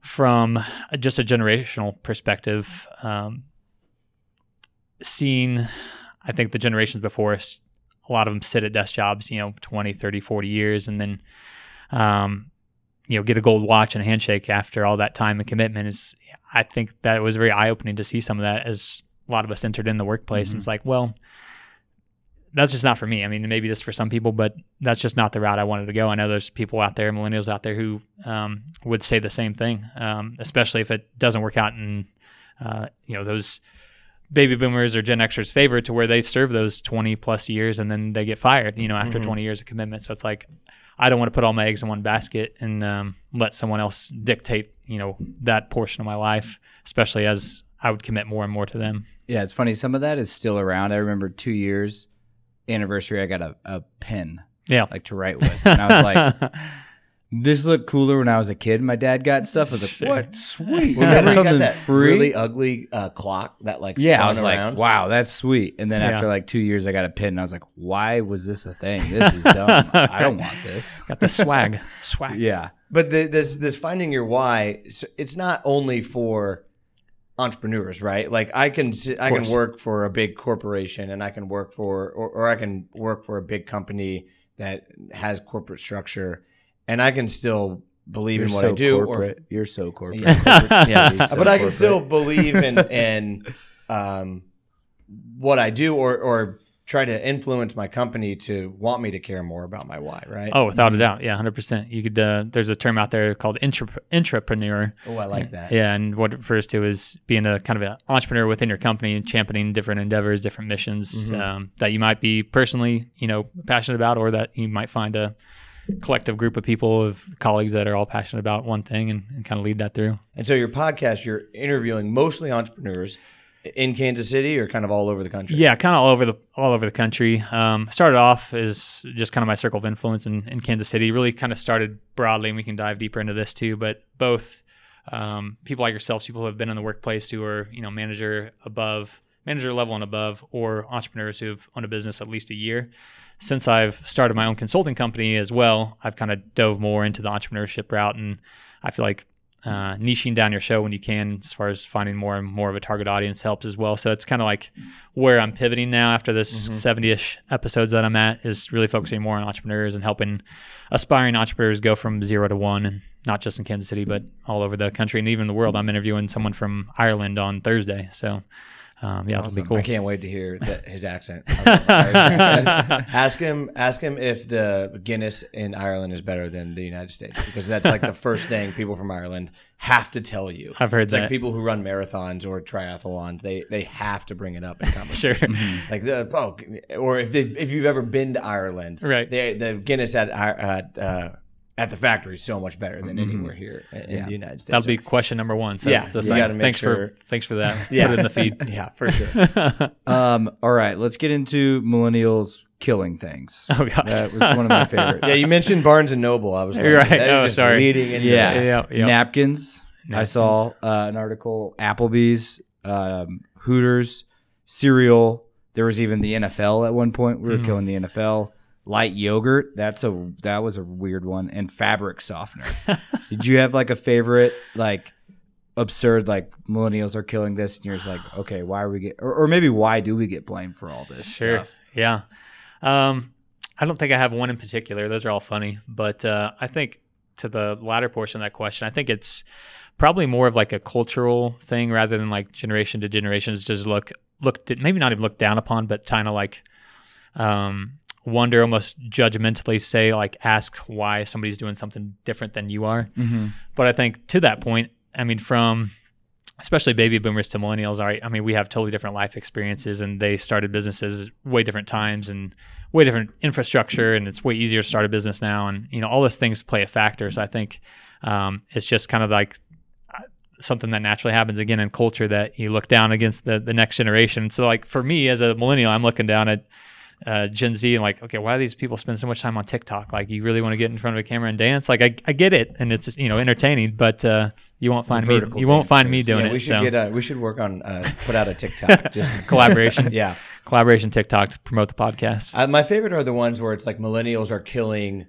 from just a generational perspective, um, seeing, I think the generations before us a lot of them sit at desk jobs, you know, 20, 30, 40 years, and then, um, you know, get a gold watch and a handshake after all that time and commitment is, I think that was very eye opening to see some of that as a lot of us entered in the workplace. And it's like, well, that's just not for me. I mean, maybe just for some people, but that's just not the route I wanted to go. I know there's people out there, millennials out there, who um, would say the same thing, um, especially if it doesn't work out in, uh, you know, those baby boomers or Gen Xers' favor to where they serve those 20 plus years and then they get fired, you know, after 20 years of commitment. So it's like, I don't want to put all my eggs in one basket and um, let someone else dictate, you know, that portion of my life, especially as I would commit more and more to them. Yeah, it's funny. Some of that is still around. I remember two years anniversary. I got a, a pen Yeah. like to write with, and I was like, "This looked cooler when I was a kid." My dad got stuff. I was like, Sure. "What sweet? Remember Remember you got something that free?" really ugly uh, clock that like yeah, I was around? like, "Wow, that's sweet." And then Yeah. after like two years, I got a pin. and I was like, "Why was this a thing? This is dumb. I don't want this." Got the swag. swag. Yeah, But the, this this finding your why, s- it's not only for entrepreneurs, right? Like I can si- I can course. work for a big corporation, and I can work for or, or I can work for a big company that has corporate structure, and I can still believe you're in what so I do. corporate. you're so corporate. Yeah, corporate- yeah, he's so but I can corporate. still believe in in um, what I do, or or try to influence my company to want me to care more about my why, right? Oh, without a doubt. Yeah, 100%. You could, uh, there's a term out there called intra- intrapreneur. Oh, I like that. Yeah, and what it refers to is being a kind of an entrepreneur within your company and championing different endeavors, different missions um, that you might be personally, you know, passionate about, or that you might find a collective group of people of colleagues that are all passionate about one thing and, and kind of lead that through. And so your podcast, you're interviewing mostly entrepreneurs in Kansas City or kind of all over the country. Yeah, kind of all over the all over the country. Um, started off as just kind of my circle of influence in, in Kansas City. Really kind of started broadly, and we can dive deeper into this too. But both um, people like yourselves, people who have been in the workplace, who are you know manager above, manager level and above, or entrepreneurs who have owned a business at least a year. Since I've started my own consulting company as well, I've kind of dove more into the entrepreneurship route, and I feel like uh, niching down your show when you can, as far as finding more and more of a target audience, helps as well. So it's kind of like where I'm pivoting now after this 70-ish episodes that I'm at is really focusing more on entrepreneurs and helping aspiring entrepreneurs go from zero to one, and not just in Kansas City, but all over the country and even the world. I'm interviewing someone from Ireland on Thursday, so um, yeah, that'll be cool. I can't wait to hear that, his accent. ask him. Ask him if the Guinness in Ireland is better than the United States because that's like the first thing people from Ireland have to tell you. I've heard it's like that. people who run marathons or triathlons. They they have to bring it up in conversation. Sure. Like the oh, or if they if you've ever been to Ireland, Right. they, the Guinness at at uh, at the factory so much better than anywhere here in, in the United States. That'll be question number one. So Yeah, that's you gotta make thanks sure- for thanks for that. yeah, Put it in the feed. yeah, for sure. Um, all right, let's get into millennials killing things. Oh gosh. That was one of my favorites. Yeah, you mentioned Barnes and Noble. I was like, Right. that is Oh, just sorry. leading into Yeah. that. Yeah, yeah. Napkins. I saw uh, an article. Applebee's, um, Hooters, cereal. There was even the NFL at one point. We were Mhm. killing the NFL. Light yogurt. That's a that was a weird one. And fabric softener. Did you have like a favorite like absurd like millennials are killing this and you're just like okay why are we get or, or maybe why do we get blamed for all this Sure. stuff? Yeah. Um, I don't think I have one in particular. Those are all funny, but uh, I think to the latter portion of that question, I think it's probably more of like a cultural thing rather than like generation to generation. Is just look looked at, maybe not even looked down upon, but kind of like um, wonder, almost judgmentally say like ask why somebody's doing something different than you are. Mm-hmm. But I think to that point, I mean, from especially baby boomers to millennials, all right, I mean, we have totally different life experiences and they started businesses way different times and way different infrastructure. And it's way easier to start a business now. And, you know, all those things play a factor. So I think um, it's just kind of like uh, something that naturally happens again in culture that you look down against the, the next generation. So, like, for me as a millennial, I'm looking down at uh, Gen Z and like, okay, why do these people spend so much time on TikTok? Like, you really want to get in front of a camera and dance? Like, I, I get it, and it's you know entertaining, but uh, you won't find me. You won't dance find me doing Yeah, it. we should so. get a, we should work on uh, put out a TikTok just collaboration. Yeah, collaboration TikTok to promote the podcast. uh, my favorite are the ones where it's like millennials are killing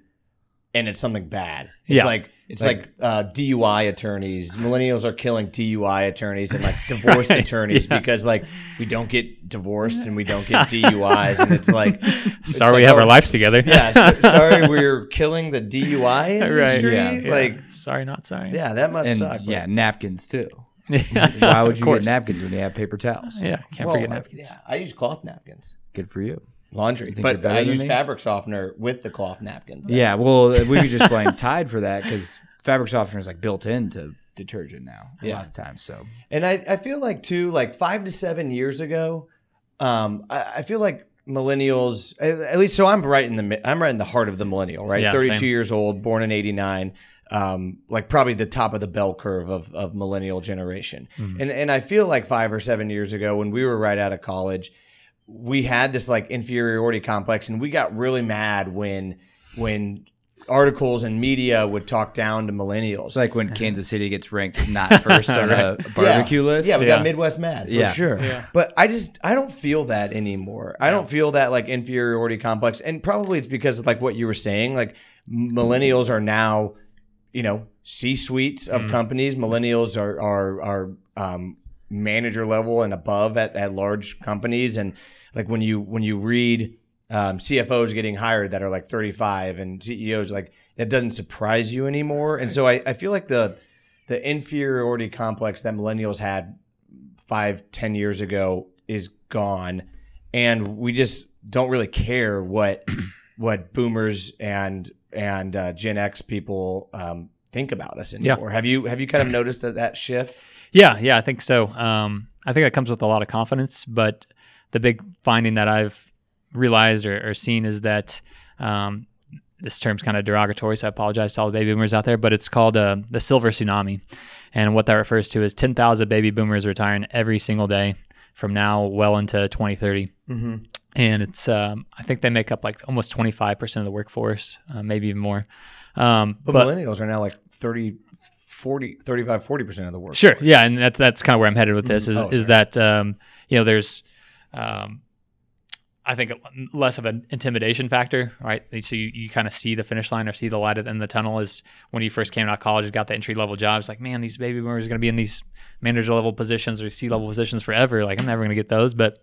and it's something bad. It's Yeah. like it's like, uh, DUI attorneys. Millennials are killing DUI attorneys and like divorce attorneys Yeah. because like we don't get divorced and we don't get DUIs, and it's like it's Sorry we have oh, our lives together. Yeah, so, sorry we're killing the DUI industry. Yeah. Yeah. Like sorry, not sorry. yeah, that must And suck. yeah, napkins too. Why would you get napkins when you have paper towels? Yeah, can't Well, forget napkins. Yeah, I use cloth napkins. Good for you. Laundry, but I use fabric softener with the cloth napkins. Yeah, well, we could just blame Tide for that because fabric softener is like built into detergent now a Yeah. lot of times. So And I, I feel like too, like five to seven years ago, um, I, I feel like millennials, at least so I'm right in the I'm right in the heart of the millennial, right? Yeah, 32 same. years old, born in 89. Um, like probably the top of the bell curve of, of millennial generation. Mm-hmm. And and I feel like five or seven years ago when we were right out of college, we had this like inferiority complex and we got really mad when when articles and media would talk down to millennials. it's like when Kansas City gets ranked not first on a barbecue yeah. list. Yeah, we Yeah. got Midwest mad for Yeah. sure. Yeah. But I just I don't feel that anymore. I don't feel that like inferiority complex, and probably it's because of like what you were saying. Like millennials are now, you know, C suites of companies. Millennials are are are um, manager level and above at, at large companies, and like when you when you read um, CFOs getting hired that are like 35 and CEOs like that doesn't surprise you anymore. And so I, I feel like the the inferiority complex that millennials had five, ten years ago is gone, and we just don't really care what what boomers and and uh, Gen X people um, think about us Yeah. anymore. Have you have you kind of noticed that, that shift? Yeah, yeah, I think so. Um, I think that comes with a lot of confidence, but the big finding that I've realized or, or seen is that um, this term's kind of derogatory, so I apologize to all the baby boomers out there, but it's called uh, the silver tsunami. And what that refers to is 10,000 baby boomers retiring every single day from now well into 2030. Mm-hmm. And it's, um, I think they make up like almost 25% of the workforce, uh, maybe even more. Um, But, millennials are now like 30, 40, 35, 40 percent of the work. Sure. Yeah, and that, that's kind of where I'm headed with this. Is Oh, is that um, you know there's, um, I think less of an intimidation factor, right? So you, you kind of see the finish line or see the light at the end of the tunnel. Is when you first came out of college, and got the entry level jobs. Like, man, these baby boomers are going to be in these manager level positions or C level positions forever. Like, I'm never going to get those. But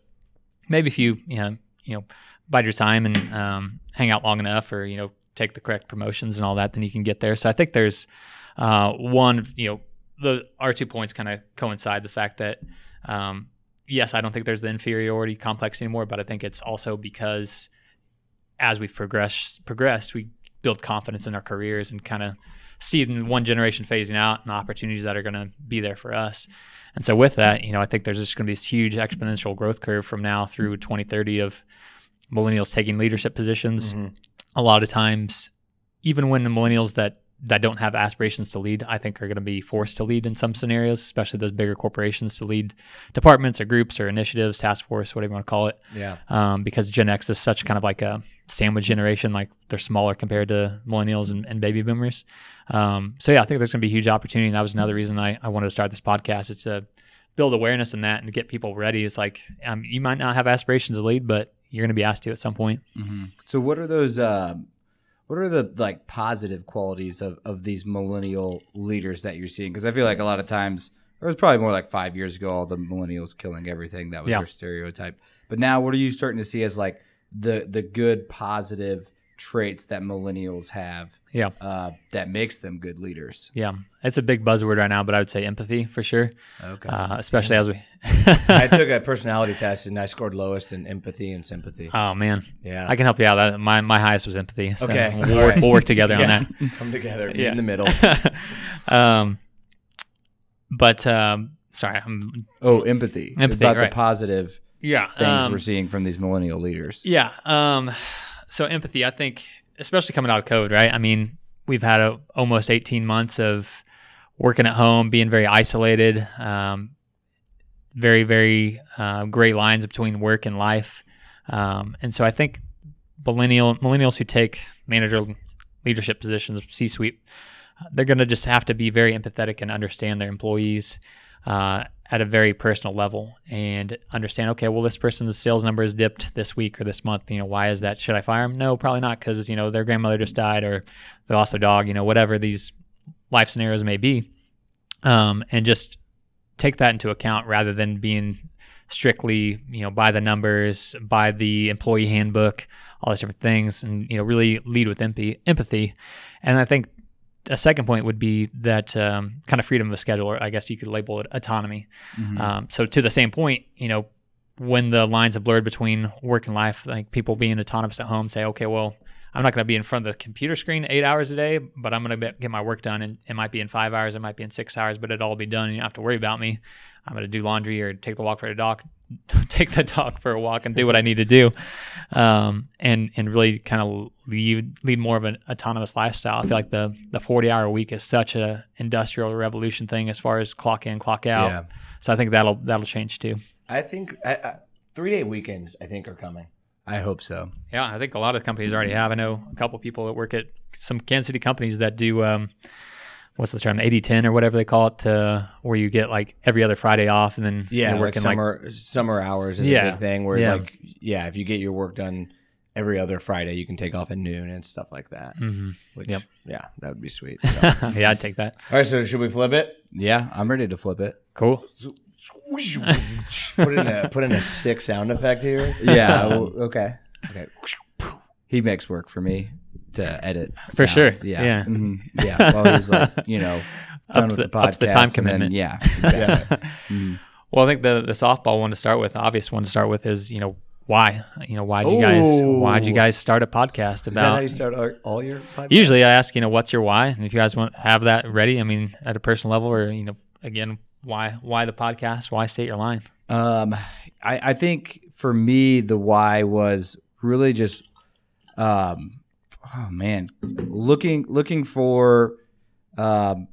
maybe if you you know you know bide your time and um, hang out long enough, or you know take the correct promotions and all that, then you can get there. So I think there's uh, one, you know, the our two points kind of coincide. The fact that um, yes, I don't think there's the inferiority complex anymore, but I think it's also because as we've progressed progressed, we build confidence in our careers and kind of see one generation phasing out and the opportunities that are going to be there for us. And so with that, you know, I think there's just going to be this huge exponential growth curve from now through 2030 of millennials taking leadership positions. Mm-hmm. A lot of times, even when the millennials that that don't have aspirations to lead, I think are going to be forced to lead in some scenarios, especially those bigger corporations to lead departments or groups or initiatives, task force, whatever you want to call it. Yeah. Um, because Gen X is such kind of like a sandwich generation, like they're smaller compared to millennials and, and baby boomers. Um, so yeah, I think there's going to be a huge opportunity. And that was another reason I, I wanted to start this podcast. It's to build awareness in that and get people ready. It's like um, you might not have aspirations to lead, but you're going to be asked to at some point. So what are those? Um, what are the like positive qualities of of these millennial leaders that you're seeing? Because I feel like a lot of times, it was probably more like five years ago, all the millennials killing everything. That was Yeah. their stereotype. But now, what are you starting to see as like the the good positive traits that millennials have? Yeah. uh, that makes them good leaders. Yeah, it's a big buzzword right now, but I would say empathy for sure, Okay. uh, especially as we. I took a personality test and I scored lowest in empathy and sympathy. oh man, Yeah. I can help you out. My my highest was empathy. So Okay. we'll, work, right. we'll work together on that. Come together meet Yeah. in the middle. um, but um, sorry, I'm oh, empathy. It's Empathy, about right. the positive yeah. things um, we're seeing from these millennial leaders. Yeah. Um, so empathy, I think, especially coming out of COVID, right? I mean, we've had a, almost 18 months of working at home, being very isolated, um, very, very uh, gray lines between work and life. Um, and so I think millennial millennials who take manager leadership positions, C-suite, they're going to just have to be very empathetic and understand their employees. Uh, at a very personal level and understand okay well this person's sales number has dipped this week or this month you know why is that? Should i fire them no probably not because you know their grandmother just died or they lost their dog you know whatever these life scenarios may be. Um, and just take that into account rather than being strictly you know by the numbers by the employee handbook all these different things and you know really lead with empathy empathy. And i think a second point would be that um, kind of freedom of schedule, or I guess you could label it autonomy. Um, so to the same point, you know, when the lines have blurred between work and life, like people being autonomous at home, say, okay, well, I'm not going to be in front of the computer screen eight hours a day, but I'm going to get my work done, and it might be in five hours, it might be in six hours, but it'll all be done. And you don't have to worry about me. I'm going to do laundry or take the walk for the dog, take the dog for a walk, and do what I need to do, um, and and really kind of lead lead more of an autonomous lifestyle. I feel like the the 40 hour week is such a industrial revolution thing as far as clock in, clock out. Yeah. So I think that'll that'll change too. I think I, I, three day weekends. I think are coming. I hope so. Yeah, I think a lot of companies already have. I know a couple people that work at some Kansas City companies that do um, what's the term, 80-10 or whatever they call it, uh, where you get like every other Friday off and then Yeah, you're like working summer summer hours is a big thing. Where Yeah. like yeah, if you get your work done every other Friday, you can take off at noon and stuff like that. hmm Which Yep. yeah, that would be sweet. So. Yeah, I'd take that. all right so should we flip it? Yeah, I'm ready to flip it. Cool. put in a put in a sick sound effect here. Yeah. okay. Okay. He makes work for me to edit. For sound. sure. Yeah. Yeah. Mhm. Yeah. Well, he's like, you know, done Ups with the- the, ups the time and then- commitment. yeah. Yeah. Well, I think the the softball one to start with, obvious one to start with is you know why you know why would you guys why would you guys start a podcast Is that about how you start all, all your podcasts? Usually, I ask, you know, what's your why, and if you guys want have that ready, I mean, at a personal level, or you know, again, why why the podcast? Why state your line? Um, I, I think for me, the why was really just, um, oh man, looking looking for um,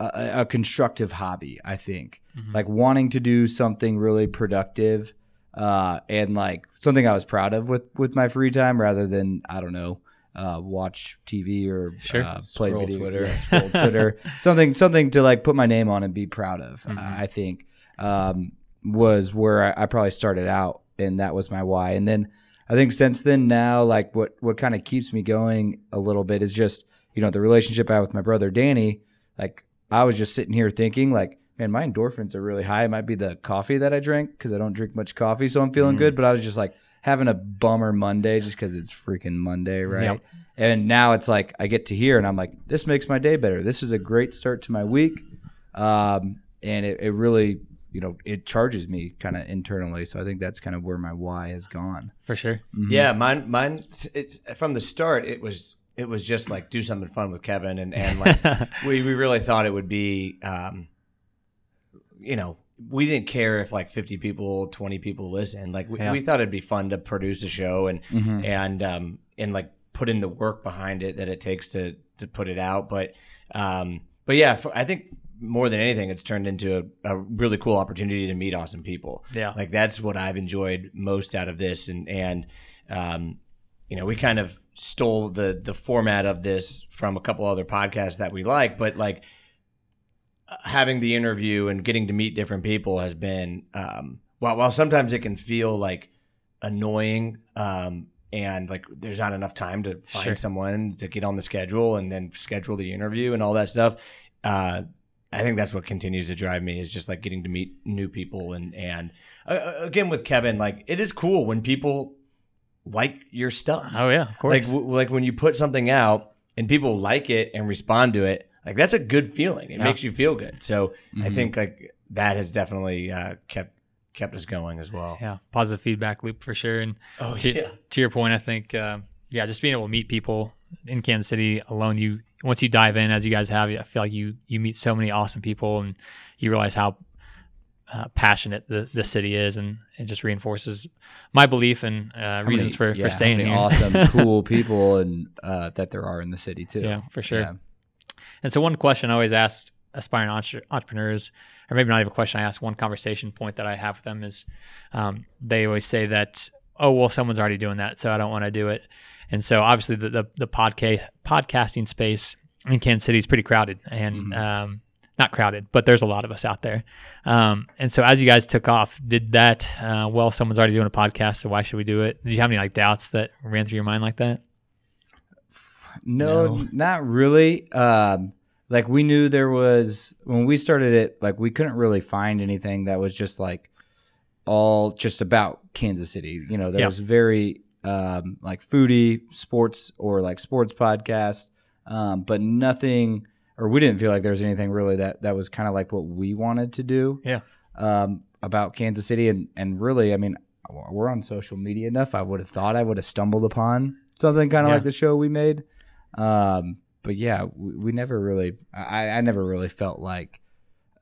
a, a constructive hobby. I think like wanting to do something really productive, uh, and like something I was proud of with with my free time, rather than I don't know. Uh, watch TV or Sure. uh, play Scroll video, Twitter. yeah, Twitter, something something to like put my name on and be proud of. Mhm. I I think um, was where I, I probably started out, and that was my why. And then I think since then, now like what what kind of keeps me going a little bit is just you know the relationship I have with my brother Danny. Like I was just sitting here thinking like. Man, my endorphins are really high. It might be the coffee that I drink because I don't drink much coffee, so I'm feeling good. But I was just like having a bummer Monday just because it's freaking Monday, right? Yep. And now it's like I get to hear, and I'm like, this makes my day better. This is a great start to my week, um, and it, it really, you know, it charges me kind of internally. So I think that's kind of where my why has gone. For sure. Yeah, mine mine it's from the start it was it was just like do something fun with Kevin and and like we we really thought it would be um you know we didn't care if like 50 people 20 people listened like we, Yeah. we thought it'd be fun to produce a show and Mhm. and um and like put in the work behind it that it takes to to put it out but um but yeah for, i think more than anything it's turned into a, a really cool opportunity to meet awesome people Yeah. like that's what i've enjoyed most out of this and and um you know we kind of stole the the format of this from a couple other podcasts that we like but like having the interview and getting to meet different people has been um while while sometimes it can feel like annoying um and like there's not enough time to find Sure. someone to get on the schedule and then schedule the interview and all that stuff uh I think that's what continues to drive me is just like getting to meet new people and and uh, again with Kevin like it is cool when people like your stuff Oh yeah, of course. like w- like when you put something out and people like it and respond to it like that's a good feeling it Yeah. makes you feel good so I Mhm. think like that has definitely uh, kept kept us going as well yeah, positive feedback loop for sure. And oh to, yeah to your point, I think, um, yeah, just being able to meet people in Kansas City alone, you once you dive in, as you guys have, I feel like you you meet so many awesome people, and you realize how uh, passionate the, the city is, and it just reinforces my belief and uh, reasons many- for, yeah, for staying here. awesome, cool people, and uh, that there are in the city too. Yeah, for sure. Yeah. And so, one question I always ask aspiring entre- entrepreneurs, or maybe not even a question, I ask one conversation point that I have with them is um, they always say that, oh, well, someone's already doing that, so I don't want to do it. And so, obviously, the, the, the podca- podcasting space in Kansas City is pretty crowded. And Mhm. um, not crowded, but there's a lot of us out there. Um, and so as you guys took off, did that? Uh, well, someone's already doing a podcast, so why should we do it? Did you have any like doubts that ran through your mind like that? No, not really. Um, like we knew there was when we started it, like we couldn't really find anything that was just like all just about Kansas City. You know, there Yeah. was very um, like foodie sports or like sports podcast, um, but nothing, or we didn't feel like there was anything really that that was kind of like what we wanted to do. Yeah. Um, about Kansas City, and and really, I mean, we're on social media enough. I would have thought I would have stumbled upon something kind of Yeah. like the show we made. Um, but yeah, we, we never really, I, I never really felt like,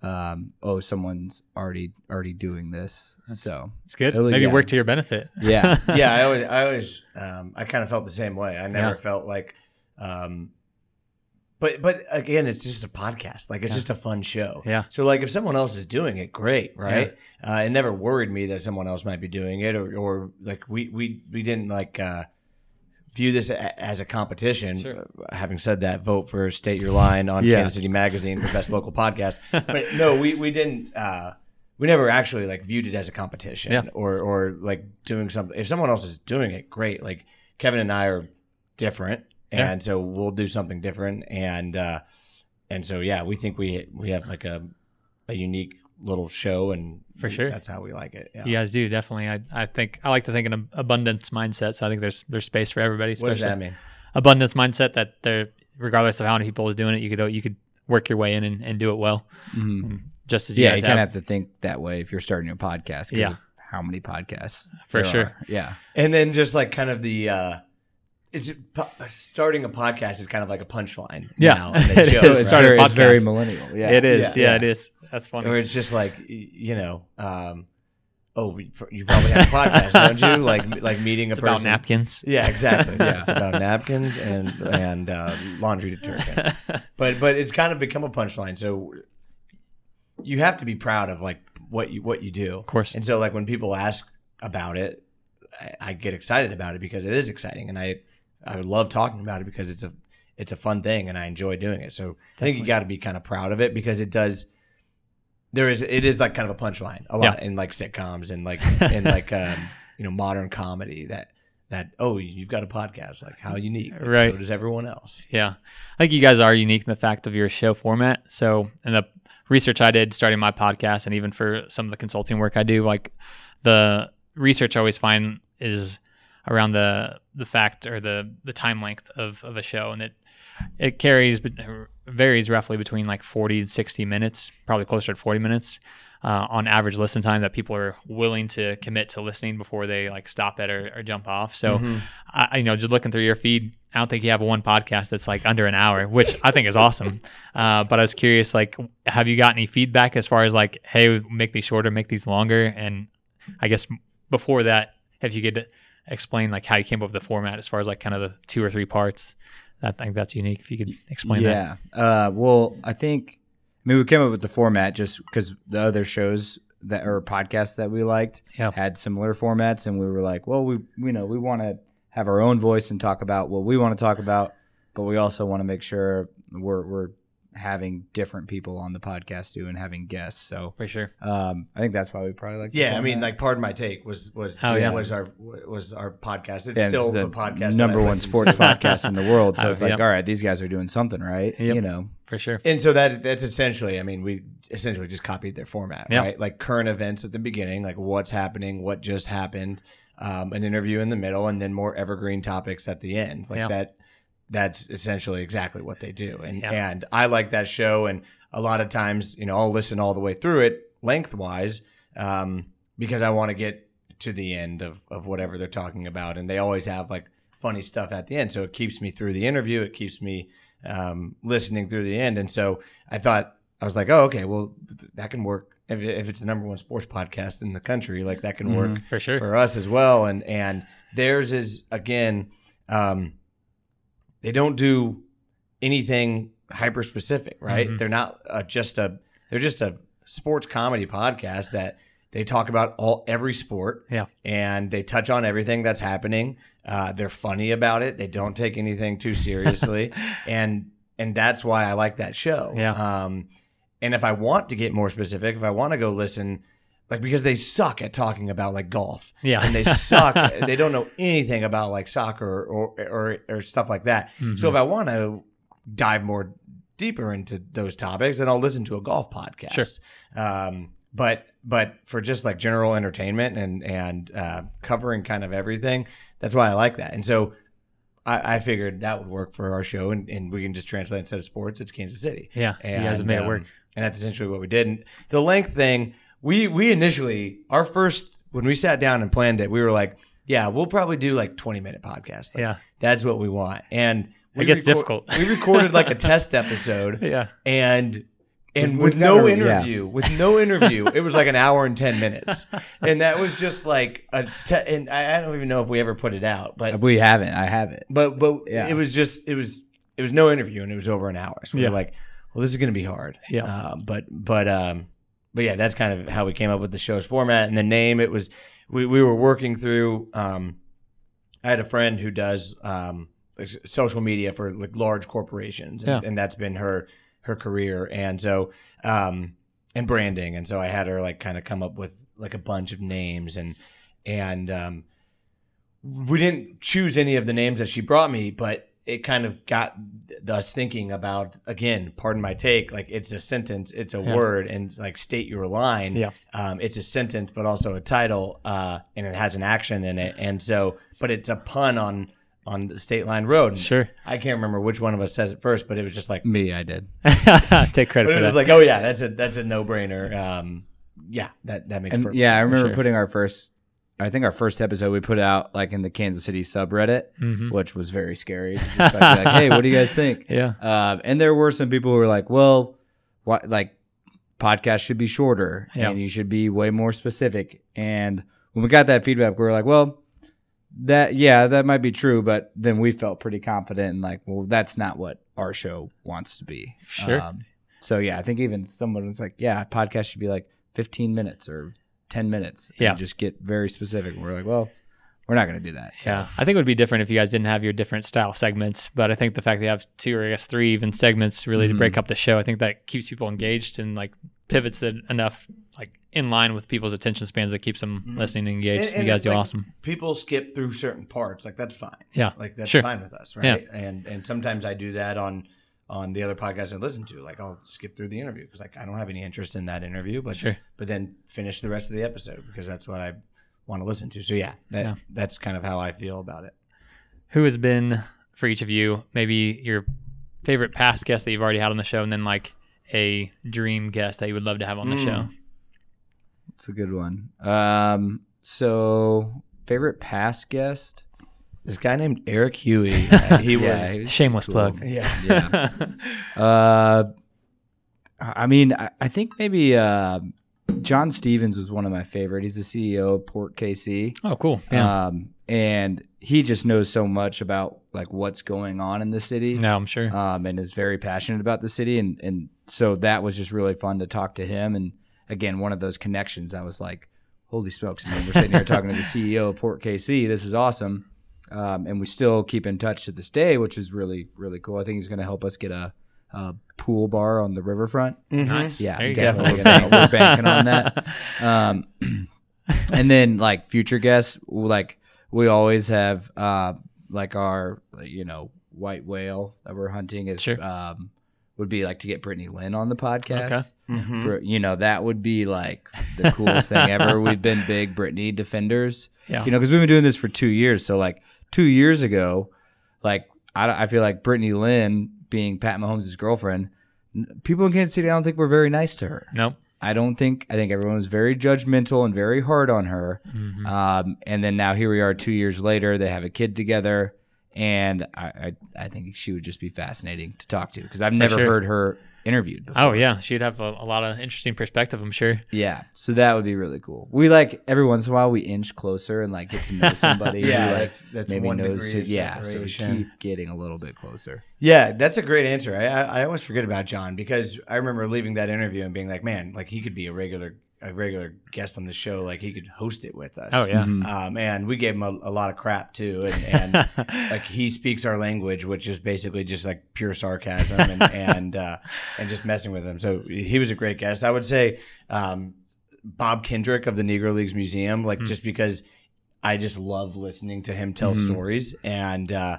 um, oh, someone's already already doing this. so It's good. Really, Maybe yeah. work to your benefit. yeah, yeah, I always, I always, um, I kind of felt the same way. I never Yeah. felt like, um, but but again, it's just a podcast. Like it's just a fun show. Yeah. So like, if someone else is doing it, great, right? Uh, it never worried me that someone else might be doing it, or or like we we we didn't like. Uh, View this a- as a competition. Sure. Uh, having said that, vote for State Your Line on Yeah. Kansas City Magazine for best local podcast. But no, we we didn't. Uh, we never actually like viewed it as a competition Yeah. or or like doing something. If someone else is doing it, great. Like Kevin and I are different, Yeah. and so we'll do something different. And uh, and so yeah, we think we we have like a a unique little show, and For sure. that's how we like it. Yeah. You guys do definitely. I, I think I like to think in an abundance mindset. So I think there's there's space for everybody. What does that mean? Abundance mindset that there, regardless of how many people is doing it, you could you could work your way in and, and do it well. Mhm. Just as you yeah. guys You kind of have. have to think that way if you're starting a podcast Yeah. how many podcasts? For sure. are. Yeah. And then just like kind of the. uh it's starting a podcast is kind of like a punchline. Yeah. now, it It is. shows, So right? it's a very, it's very millennial. Yeah. It is. Yeah. Yeah, Yeah. it is. That's funny. or it's just like you know um oh you you probably have a podcast don't you like like meeting a person about napkins. yeah exactly yeah it's about napkins and and uh, laundry detergent but but it's kind of become a punchline so you have to be proud of like what you what you do Of course. and so like when people ask about it I, I get excited about it because it is exciting and i i love talking about it because it's a it's a fun thing and i enjoy doing it so i think you Definitely. got to be kind of proud of it because it does there is it is like kind of a punchline a lot in like sitcoms and like in like um you know modern comedy that that oh you've got a podcast like how unique Like, Right. so does everyone else Yeah. I think you guys are unique in the fact of your show format. So, in the research I did starting my podcast and even for some of the consulting work I do, like the research I always find is around the the fact or the the time length of, of a show and it it carries bet- varies roughly between like 40 and 60 minutes, probably closer to 40 minutes. Uh, on average listen time that people are willing to commit to listening before they like stop it or, or jump off. So I, I- you know, just looking through your feed, I don't think you have one podcast that's like under an hour, which I think is awesome. Uh, but I was curious, like, have you got any feedback as far as like, hey, make these shorter, make these longer? And I guess before that, if you could explain like how you came up with the format as far as like kind of the two or three parts, I think that's unique. If you could explain that. yeah. Uh, well, I think I mean we came up with the format just because the other shows that or podcasts that we liked Yeah. had similar formats, and we were like, well, we you know we want to have our own voice and talk about what we want to talk about, but we also want to make sure we're we're having different people on the podcast too and having guests. So For sure. um, I think that's why we probably like. the yeah i mean format. like pardon my take was was Oh, yeah. was our was our podcast it's And still it's the, podcast number one sports to. podcast in the world. So Uh, it's like, yep. all right, these guys are doing something right. Yep. You know, For sure. And so that that's essentially, I mean, we essentially just copied their format, Yeah. right? Like current events at the beginning, like what's happening, what just happened, um, an interview in the middle, and then more evergreen topics at the end. Like Yeah. that. That's essentially exactly what they do, and Yeah. and I like that show. And a lot of times, you know, I'll listen all the way through it lengthwise um, because I want to get to the end of of whatever they're talking about, and they always have like funny stuff at the end, so it keeps me through the interview. It keeps me um, listening through the end. And so I thought, I was like, oh, okay, well, th- that can work. If, if it's the number one sports podcast in the country, like that can work For sure. for us as well. And, and theirs is, again, um, they don't do anything hyper specific, right? Mhm. They're not uh, just a, they're just a sports comedy podcast that they talk about all every sport Yeah. and they touch on everything that's happening. Uh, they're funny about it. They don't take anything too seriously, and and that's why I like that show. Yeah. Um, and if I want to get more specific, if I want to go listen, like because they suck at talking about like golf, Yeah. and they suck, they don't know anything about like soccer or or or stuff like that. Mm-hmm. So if I want to dive more deeper into those topics, then I'll listen to a golf podcast. Sure. Um, but but for just like general entertainment and and uh, covering kind of everything, that's why I like that. And so I, I figured that would work for our show, and, and we can just translate instead of sports, it's Kansas City. Yeah, you guys have made it um, work. And that's essentially what we did. And the length thing, we we initially our first when we sat down and planned it, we were like, yeah, we'll probably do like twenty minute podcast. Like, Yeah. that's what we want. And we It gets record- difficult. we recorded like a test episode, Yeah. and and We've with no never- yeah. interview, with no interview, it was like an hour and ten minutes, and that was just like a. Te- and I, I don't even know if we ever put it out, but We haven't. I haven't. but but Yeah. it was just it was it was no interview and it was over an hour. So we Yeah. were like, well, this is going to be hard. Yeah. Uh, but but um but yeah, that's kind of how we came up with the show's format and the name. It was we we were working through. Um, I had a friend who does um social media for like large corporations, and, Yeah. and that's been her her career, and so um and branding, and so I had her like kind of come up with like a bunch of names and and um we didn't choose any of the names that she brought me, but it kind of got us thinking about again. Pardon my take. Like it's a sentence, it's a Yeah. word, and like state your line. Yeah. Um, it's a sentence, but also a title, uh, and it has an action in it, and so, but it's a pun on on the state line road. And Sure. I can't remember which one of us said it first, but it was just like, Me, I did. Take credit but it for was that. like, oh yeah, that's a that's a no brainer. Um, yeah, that that makes And perfect yeah, I remember Sure. putting our first. I think our first episode we put out like in the Kansas City subreddit, Mhm. which was very scary. Just like, like, hey, what do you guys think? Yeah. Um, and there were some people who were like, well, what like podcasts should be shorter Yeah. and you should be way more specific. And when we got that feedback, we were like, well, that yeah, that might be true, but then we felt pretty confident and like, well, that's not what our show wants to be. Sure. Um, so yeah, I think even someone was like, yeah, podcast should be like 15 minutes or 10 minutes. and Yeah. just get very specific. And we're like, well, we're not going to do that. So, Yeah, I think it would be different if you guys didn't have your different style segments. But I think the fact that you have two or I guess three even segments really to Mhm. break up the show, I think that keeps people engaged and like pivots it enough like in line with people's attention spans that keeps them Mhm. listening and engaged. And- and you guys do like- awesome. people skip through certain parts like that's fine Yeah, like that's sure. fine with us right Yeah. and and sometimes i do that on on the other podcasts i listen to like i'll skip through the interview because like i don't have any interest in that interview but Sure. but then finish the rest of the episode because that's what i want to listen to so yeah, that, Yeah. that's kind of how i feel about it Who has been for each of you maybe your favorite past guest that you've already had on the show, and then like a dream guest that you would love to have on the Mm. show? It's a good one. Um, so favorite past guest? This guy named eric huey he Yeah, was Shameless cool. plug. yeah Yeah. uh, I mean, I, I think maybe uh, Jon Stephens was one of my favorite. He's the CEO of Port KC. oh, cool. Yeah. Um, and he just knows so much about like what's going on in the city. no, I'm sure. um, and is very passionate about the city. And, and so that was just really fun to talk to him. And again, one of those connections. I was like, holy smokes. And then we're sitting here talking to the CEO of Port KC. This is awesome. Um, and we still keep in touch to this day, which is really, really cool. I think he's going to help us get a, a pool bar on the riverfront. nice. Yeah, There you go. definitely gonna, we're banking on that. Um, and then like future guests, like we always have, uh, like our you know white whale that we're hunting is Sure. um, would be like to get Brittany Lynn on the podcast. Okay. Mhm. Br- You know that would be like the coolest thing ever. We've been big Brittany defenders. Yeah. You know because we've been doing this for two years. So like two years ago, like I, I feel like Brittany Lynn being Pat Mahomes' girlfriend, people in Kansas City I don't think were very nice to her. Nope. I don't think I think everyone was very judgmental and very hard on her. Mhm. Um, and then now here we are, two years later. They have a kid together, and I I, I think she would just be fascinating to talk to because I've never sure. heard her interviewed. Oh, before. Oh yeah, she'd have a, a lot of interesting perspective. I'm sure. yeah. So that would be really cool. We like every once in a while we inch closer and like get to know somebody. Yeah, who, like, that's- that's maybe one knows. degree Who, yeah. So we keep getting a little bit closer. Yeah, that's a great answer. I, I I always forget about John because I remember leaving that interview and being like, man, like he could be a regular a regular guest on the show, like he could host it with us. Oh yeah. Um, and we gave him a, a lot of crap too, and, and like he speaks our language, which is basically just like pure sarcasm and and uh, and just messing with him. So he was a great guest. I would say um, Bob Kendrick of the Negro Leagues Museum, like just because I just love listening to him tell stories and. Uh,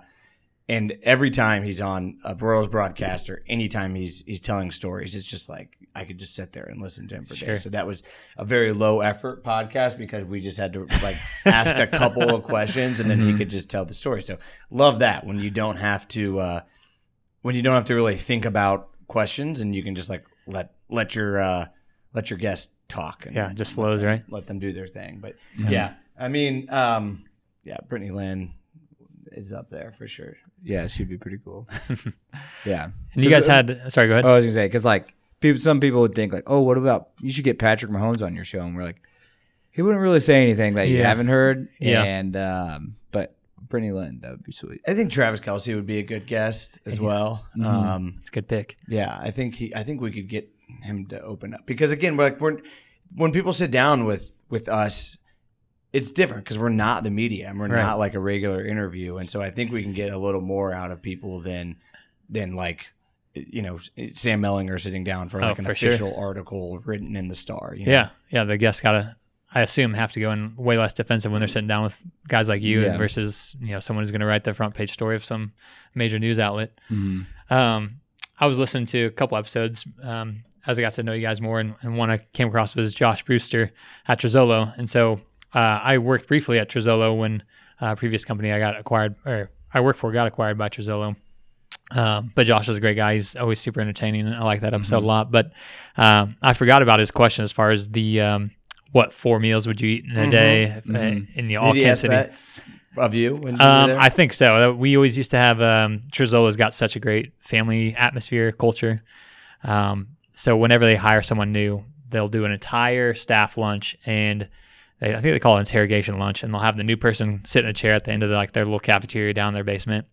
and every time he's on a Royals broadcast or anytime he's he's telling stories, it's just like I could just sit there and listen to him for Sure. days. So that was a very low effort podcast because we just had to like ask a couple of questions and then he could just tell the story. So love that when you don't have to uh, when you don't have to really think about questions and you can just like let let your uh, let your guest talk. And Yeah, just let flows, them- right? Let them do their thing. But yeah, I mean, um, yeah, Brittany Lynn is up there for sure. Yeah, she'd be pretty cool. yeah. And you guys had sorry, go ahead. Oh, I was gonna say because like people, some people would think like, oh, what about you should get Patrick Mahomes on your show, and we're like, he wouldn't really say anything that you Yeah. haven't heard. Yeah. And um, but Brittany Lynn, that would be sweet. I think Travis Kelce would be a good guest as well. Um, It's a good pick. yeah, I think he. I think we could get him to open up because again, we're like we're when people sit down with with us, it's different because we're not the media and we're Right. not like a regular interview, and so I think we can get a little more out of people than than like you know Sam Mellinger sitting down for Oh, like an for sure. official article written in the Star. you know? Yeah, yeah. The guests gotta, I assume, have to go in way less defensive when they're sitting down with guys like you Yeah. versus you know someone who's going to write the front page story of some major news outlet. Mm-hmm. Um, I was listening to a couple episodes um, as I got to know you guys more, and, and one I came across was Josh Brewster at Trozzolo, and so uh, I worked briefly at Trozzolo when uh, previous company I got acquired or I worked for got acquired by Trozzolo. Um, but Josh is a great guy. He's always super entertaining. I like that episode a lot. But um, I forgot about his question as far as the um, what four meals would you eat in a day if, uh, in the all Kansas City? of you when you Um, there? I think so. Uh, We always used to have um, Trozzolo's got such a great family atmosphere, culture. Um, so whenever they hire someone new, they'll do an entire staff lunch, and they, I think they call it interrogation lunch, and they'll have the new person sit in a chair at the end of the, like their little cafeteria down in their basement,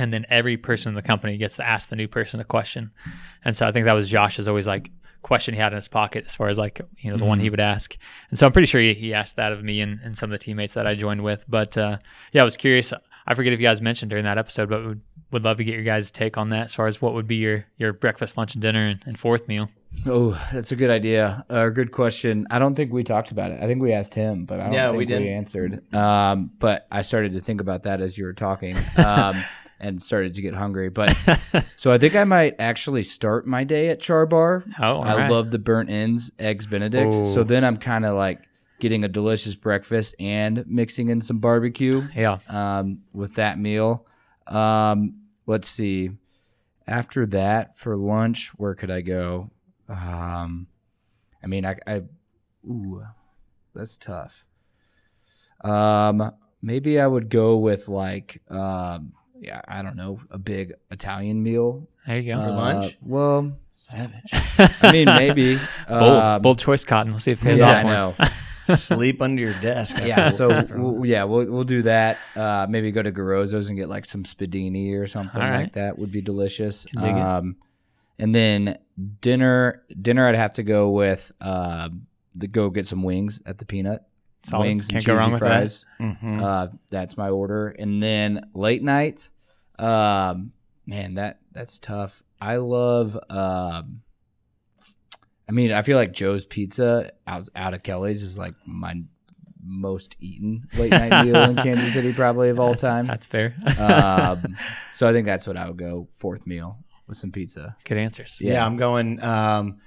and then every person in the company gets to ask the new person a question. And so I think that was Josh's always like question he had in his pocket as far as like you know the one he would ask. And so I'm pretty sure he, he asked that of me and, and some of the teammates that I joined with. But uh, yeah, I was curious. I forget if you guys mentioned during that episode, but would would love to get your guys' take on that as far as what would be your your breakfast, lunch, and dinner and, and fourth meal. Oh, that's a good idea. A good question. I don't think we talked about it. I think we asked him, but I don't Yeah, think we we, didn't. answered. Um, but I started to think about that as you were talking, um, and started to get hungry. But so I think I might actually start my day at Char Bar. Oh, I right. love the burnt ends, eggs Benedict. Oh. So then I'm kind of like getting a delicious breakfast and mixing in some barbecue Yeah, um, with that meal. Um, let's see. After that, for lunch, where could I go? Um, I mean, I, I, ooh, that's tough. Um, maybe I would go with like, um, yeah, I don't know, a big Italian meal there you go. Uh, lunch? Well, Savage. I mean, maybe bold, Um, bold choice, Cotton. We'll see if it pays yeah, off. I know. Sleep under your desk. yeah so we'll, yeah we'll, we'll do that uh maybe go to Garozzo's and get like some spiedini or something All right. like that would be delicious Can dig it. um and then dinner dinner i'd have to go with um the go get some wings at the peanut Solid. wings Can't and go cheesy wrong with that. fries Mhm. uh that's my order and then late night um man that that's tough i love um I mean, I feel like Joe's Pizza out, out of Kelly's is like my most eaten late night meal in Kansas City, probably of all time. That's fair. Um, so I think that's what I would go fourth meal with some pizza. Good answers. Yeah, Yeah. I'm going. Um,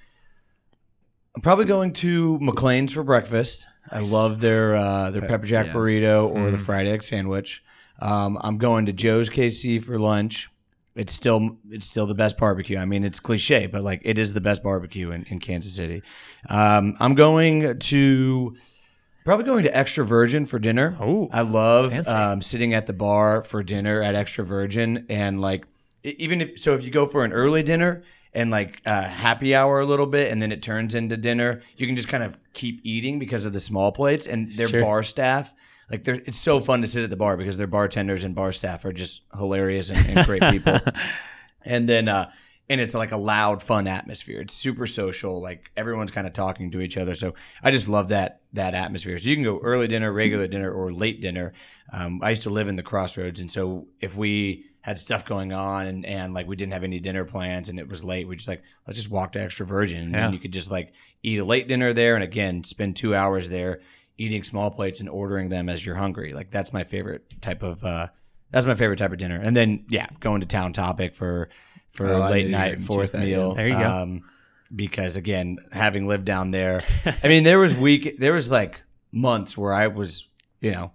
I'm probably going to McLain's for breakfast. I love their uh, their Pe- pepper jack yeah. burrito or the Mhm. fried egg sandwich. Um, I'm going to Joe's KC for lunch. It's still it's still the best barbecue. I mean, it's cliche, but like it is the best barbecue in, in Kansas City. Um, I'm going to probably going to Extra Virgin for dinner. Oh, I love um, sitting at the bar for dinner at Extra Virgin, and like even if so, if you go for an early dinner and like uh, happy hour a little bit, and then it turns into dinner, you can just kind of keep eating because of the small plates and their Sure. bar staff. Like they're, it's so fun to sit at the bar because their bartenders and bar staff are just hilarious and, and great people. and then uh, and it's like a loud, fun atmosphere. It's super social. Like everyone's kind of talking to each other. So I just love that that atmosphere. So you can go early dinner, regular dinner, or late dinner. Um, I used to live in the crossroads, and so if we had stuff going on and, and like we didn't have any dinner plans and it was late, we just like let's just walk to Extra Virgin, and Yeah. then you could just like eat a late dinner there, and again spend two hours there eating small plates and ordering them as you're hungry. Like that's my favorite type of. Uh, that's my favorite type of dinner. And then yeah, going to Town Topic for for Oh, I late night gonna fourth that, meal. yeah. There you go. Um, because again, having lived down there, I mean, there was week, there was like months where I was, you know,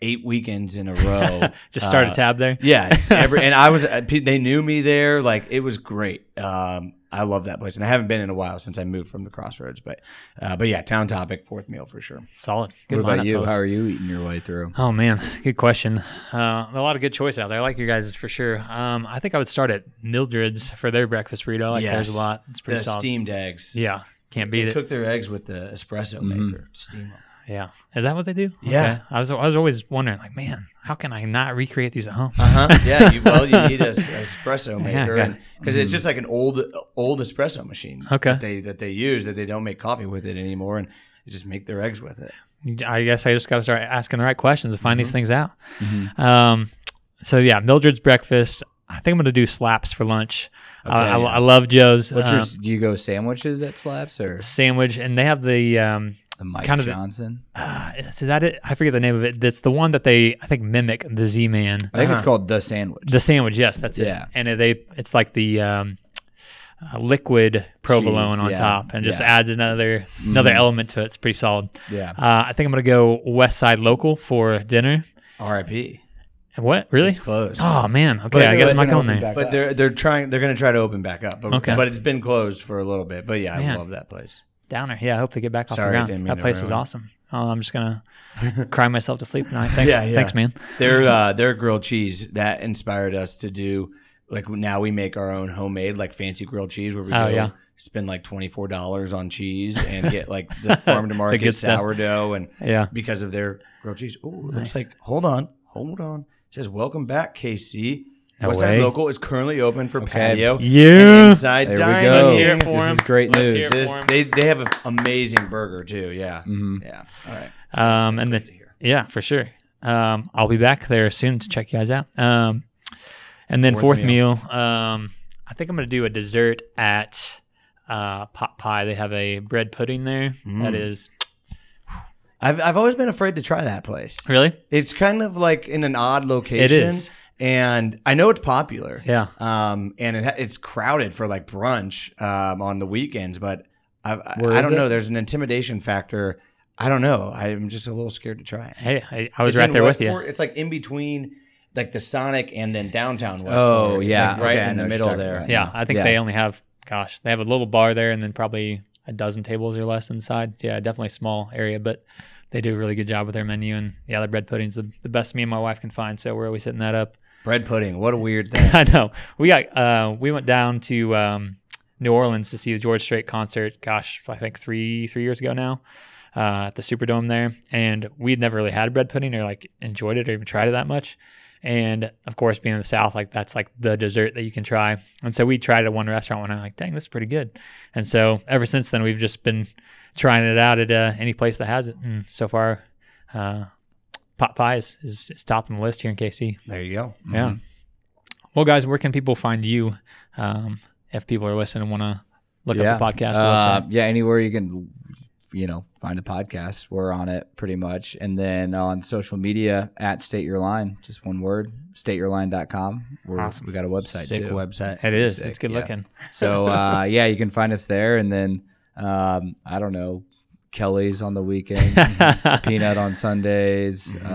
eight weekends in a row. Just start Uh, a tab there. Yeah, every, and I was, uh, they knew me there. Like it was great. Um, I love that place, and I haven't been in a while since I moved from the Crossroads. But, uh, but yeah, Town Topic fourth meal for sure. Solid. Good What about you? fellas. How are you eating your way through? Oh man, good question. Uh, a lot of good choice out there. I like your guys' for sure. Um, I think I would start at Mildred's for their breakfast burrito. I like theirs Yes. a lot. It's The pretty solid. steamed eggs. Yeah, can't beat They it. cook their eggs with the espresso Mhm. maker. Steam them. Yeah, is that what they do? Yeah. Okay. I was I was always wondering, like, man, how can I not recreate these at home? Uh huh. Yeah. You, well, you need a, a espresso Yeah, maker, got because it's just like an old old espresso machine. Okay. That they that they use that they don't make coffee with it anymore, and they just make their eggs with it. I guess I just got to start asking the right questions to find these Mm-hmm. things out. Um, so yeah, Mildred's breakfast. I think I'm gonna do slaps for lunch. I, I, Okay. I love Joe's What's um, your? Do you go sandwiches at Slaps or sandwich, and they have the um, the Mike kind of- Johnson? uh, is that it? I forget the name of it. That's the one that they I think mimic the Z Man. I think it's Uh-huh. called the sandwich. The sandwich, yes, that's it. Yeah. And they it's like the um, uh, liquid provolone Cheese, on yeah. top, and just Yeah. adds another another Mhm. element to it. It's pretty solid. yeah. Uh, I think I'm gonna go Westside Local for dinner. R.I.P. What really? It's closed. Oh man. Okay, But I guess I'm not gonna going open there. But up. they're they're trying they're going to try to open back up. But, Okay. but it's been closed for a little bit. But yeah, Man. I love that place. Downer. Yeah, I hope they get back off Sorry, the ground. That place it. awesome. Oh, I'm just gonna cry myself to sleep tonight. Thanks, Yeah, yeah. thanks, man. Their uh, their grilled cheese that inspired us to do like now we make our own homemade like fancy grilled cheese where we Oh, go yeah. spend like twenty four dollars on cheese and get like the farm to market sourdough and Yeah. because of their grilled cheese. Oh, Nice. it's like hold on, hold on. It says welcome back, KC. No Westside way. Local is currently open for Okay. patio and Yeah. inside There we dining. go. Let's hear it for This him. is great Let's news. hear it This- for him. they they have an amazing burger too. Yeah, Mhm. yeah. All right. Um, That's and then yeah, for sure. Um, I'll be back there soon to check you guys out. Um, and then Fourth fourth, meal. Um, I think I'm gonna do a dessert at uh, Pot Pie. They have a bread pudding there. That Mm. is I've I've always been afraid to try that place. really. It's kind of like in an odd location. It is. And I know it's popular. Yeah. Um, and it it's crowded for like brunch um, on the weekends, but I I, I don't know. There's an intimidation factor. I don't know. I'm just a little scared to try it. Hey, I, I was It's right there with you. It's like in between like the Sonic and then downtown Westport. Oh, It's, yeah. like, right Okay, in the middle there. about. Yeah, I think Yeah. they only have, gosh, they have a little bar there and then probably a dozen tables or less inside. Yeah, definitely a small area, but they do a really good job with their menu. And yeah, the bread pudding's the, the best me and my wife can find. So we're always hitting that up. Bread pudding. What a weird thing. I know. We got, uh, we went down to um, New Orleans to see the George Strait concert, gosh, I think three, three years ago now. Uh, at the Superdome there, and we'd never really had bread pudding or like enjoyed it or even tried it that much. And of course, being in the South, like that's like the dessert that you can try. And so we tried it at one restaurant and I'm like, dang, this is pretty good. And so ever since then, we've just been trying it out at uh, any place that has it. And so far, uh, pot pie is, is, is top on the list here in KC. there you go. Yeah. Well, guys, where can people find you um, if people are listening and want to look yeah. up the podcast? Uh, yeah, anywhere you can, you know, find a podcast, we're on it pretty much. And then on social media at State Your Line, just one word, stateyourline.com. We're, Awesome. We got a website Sick too. website. It is. sick, It's good yeah. looking. So uh, yeah, you can find us there. And then um, I don't know, Kelly's on the weekend, Peanut on Sundays. Mm-hmm.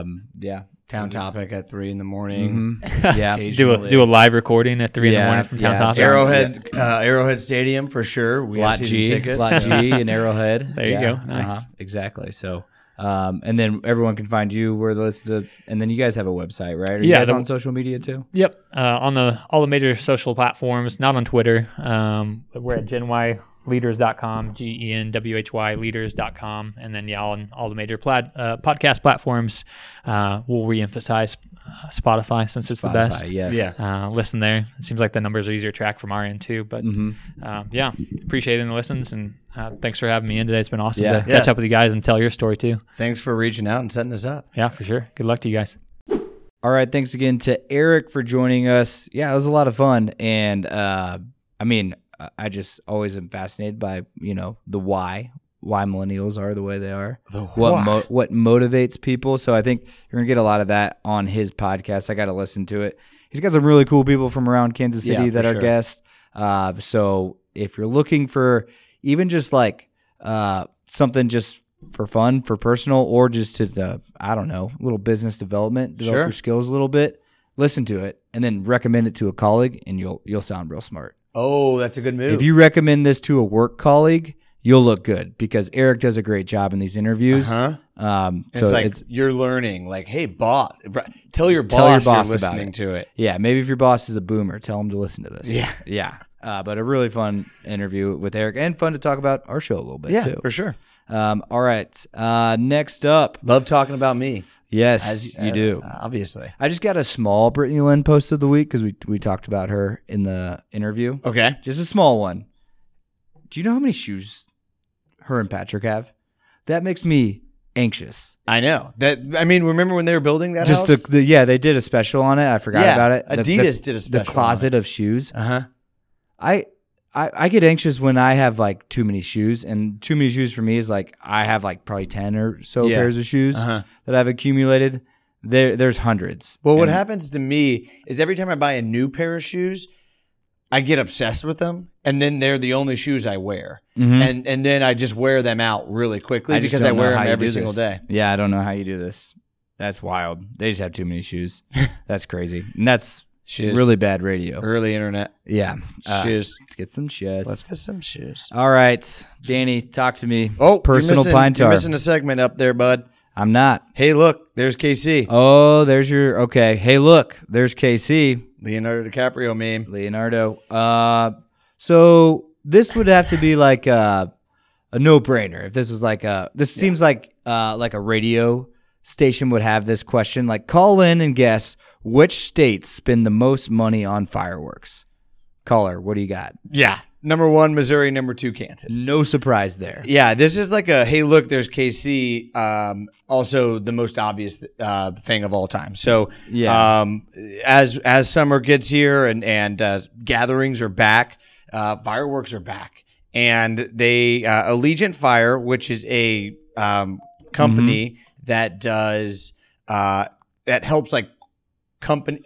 Um, yeah. Town topic at three in the morning. Mhm. Yeah. do a do a live recording at three in the morning from Town yeah. Topic. Arrow- Arrowhead, uh, Arrowhead Stadium for sure. We Lot have G, tickets. Lot G and Arrowhead. There you go. Nice. uh-huh, exactly. So, um, and then everyone can find you where the list of, and then you guys have a website, right? Are you Yeah, guys the- on social media too? Yep, uh, on the all the major social platforms, not on Twitter. Um, we're at genwhyleaders.com, G E N W H Y leaders.com, and then yeah, on all the major plat- uh, podcast platforms. Uh, we'll reemphasize uh, Spotify since it's the best. Yes. Yeah. Uh, listen there. It seems like the numbers are easier to track from our end too. But Mhm. um, yeah, appreciating the listens and uh, thanks for having me in today. It's been awesome Yeah. to catch up with you guys and tell your story too. Thanks for reaching out and setting this up. Yeah, for sure. Good luck to you guys. All right, thanks again to Eric for joining us. Yeah, it was a lot of fun, and uh, I mean, I- just always am fascinated by you know the why, why millennials are the way they are, The what mo- what motivates people. So I think you're gonna get a lot of that on his podcast. I got to listen to it. He's got some really cool people from around Kansas City Yeah, that are sure. guests. Uh, so if you're looking for even just like uh, something just for fun, for personal, or just to the I don't know, a little business development, develop Sure. your skills a little bit. Listen to it and then recommend it to a colleague, and you'll you'll sound real smart. Oh, that's a good move. If you recommend this to a work colleague, you'll look good because Eric does a great job in these interviews. huh? Um, so it's like it's you're learning. Like, hey, boss, tell your boss, Tell your boss you're listening it. to it. yeah, maybe if your boss is a boomer, tell him to listen to this. Yeah. yeah. Uh, but a really fun interview with Eric and fun to talk about our show a little bit Yeah, too. for sure. Um, all right. Uh, next up, Love talking about me. Yes, As you do. uh, obviously. I just got a small Brittany Lynn post of the week because we we talked about her in the interview. Okay. Just a small one. Do you know how many shoes her and Patrick have? That makes me anxious. I know that. I mean, remember when they were building that Just house? the, the yeah, they did a special on it. I forgot Yeah, about it. The- the- Adidas did a special The closet of shoes. uh huh. I, I I get anxious when I have like too many shoes, and too many shoes for me is like I have like probably ten or so Yeah. pairs of shoes Uh-huh. that I've accumulated. There there's hundreds. Well, what And- happens to me is every time I buy a new pair of shoes, I get obsessed with them, and then they're the only shoes I wear, Mhm. and and then I just wear them out really quickly just because I don't know wear how them you every do single this. day. Yeah, I don't know how you do this. That's wild. They just have too many shoes. That's crazy. And that's Shoes. really bad radio. Early internet. Yeah. Uh, Shoes. Let's get some shoes. Let's get some shoes. All right, Danny, talk to me. Oh, personal you're missing, pine tar. You're missing a segment up there, bud. I'm not. Hey, look, there's KC, Oh, there's your okay. Hey, look, there's KC Leonardo DiCaprio meme. Leonardo. Uh, so this would have to be like a, a no-brainer. If this was like a, this seems like uh like a radio station would have this question. Like, call in and guess which states spend the most money on fireworks. Caller, what do you got? Yeah, number one, Missouri. Number two, Kansas. No surprise there. Yeah, this is like a hey, look, there's KC. Um, also, the most obvious uh, thing of all time. So, Yeah. um, as as summer gets here and and uh, gatherings are back, uh, fireworks are back, and they uh, Allegiant Fire, which is a um, company that does uh, that helps like company.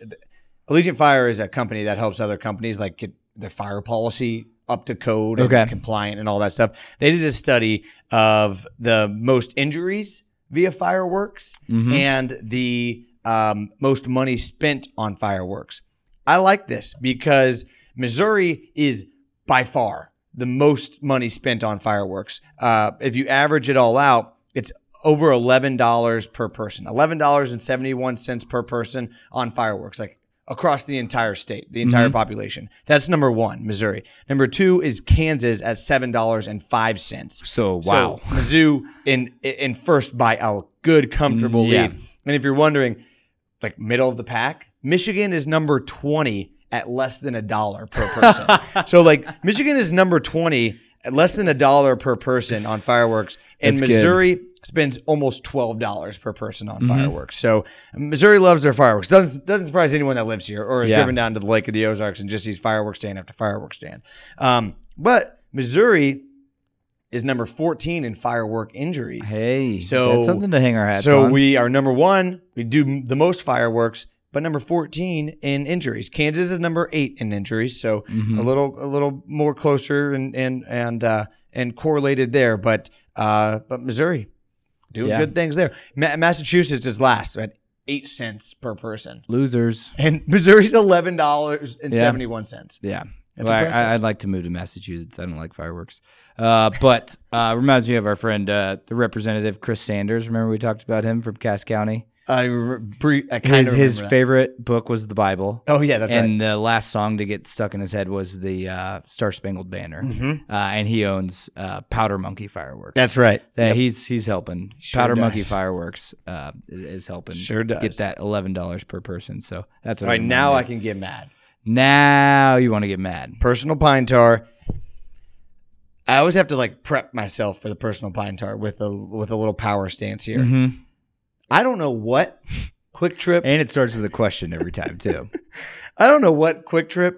Allegiant Fire is a company that helps other companies like get their fire policy up to code and compliant and all that stuff. They did a study of the most injuries via fireworks Mhm. and the um, most money spent on fireworks. I like this because Missouri is by far the most money spent on fireworks. Uh, if you average it all out, it's over eleven dollars per person. Eleven dollars and seventy one cents per person on fireworks, like across the entire state, the entire mm-hmm. population. That's number one, Missouri. Number two is Kansas at seven dollars and five cents. So wow. So Mizzou in in first by a good comfortable yeah. lead. And if you're wondering, like middle of the pack, Michigan is number 20 at less than a dollar per person. so like Michigan is number 20 at less than a dollar per person on fireworks, and That's good. Spends almost twelve dollars per person Mm-hmm. on fireworks. So Missouri loves their fireworks. Doesn't doesn't surprise anyone that lives here or has Yeah. driven down to the Lake of the Ozarks and just sees fireworks stand after fireworks stand. Um, but Missouri is number 14 in firework injuries. Hey, So- that's something to hang our hats So on. So we are number one. We do the most fireworks, but number 14 in injuries. Kansas is number eight in injuries. So Mm-hmm. a little a little more closer and and and uh, and correlated there. But uh, but Missouri doing Yeah. good things there. Ma- Massachusetts is last at eight cents per person, losers. and Missouri's eleven dollars and seventy one cents. Yeah. That's Well, I, I'd like to move to Massachusetts. I don't like fireworks. Uh, but uh, reminds me of our friend, uh, the representative Chris Sanders. Remember we talked about him from Cass County? I, re- I kind His, of his that. favorite book was the Bible. Oh yeah, that's and right. And the last song to get stuck in his head was the uh, Star Spangled Banner. Mm-hmm. Uh, and he owns uh, Powder Monkey Fireworks. That's right. That he's he's helping. Sure Powder does. Monkey Fireworks uh, is, is helping. Sure does. get that eleven dollars per person. So that's what. All right, now I can get mad. Now you want to get mad? Personal pine tar. I always have to like prep myself for the personal pine tar with a with a little power stance here. hmm I don't know what QuikTrip. And it starts with a question every time too. I don't know what QuikTrip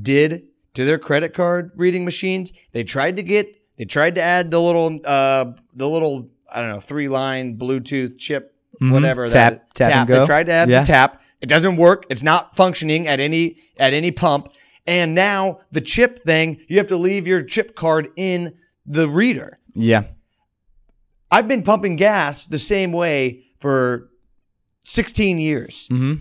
did to their credit card reading machines. They tried to get they tried to add the little uh the little I don't know three line Bluetooth chip Mhm. whatever Tap- that tap go. They tried to add Yeah. the tap. It doesn't work. It's not functioning at any at any pump. And now the chip thing, you have to leave your chip card in the reader. yeah. I've been pumping gas the same way for 16 years. hmm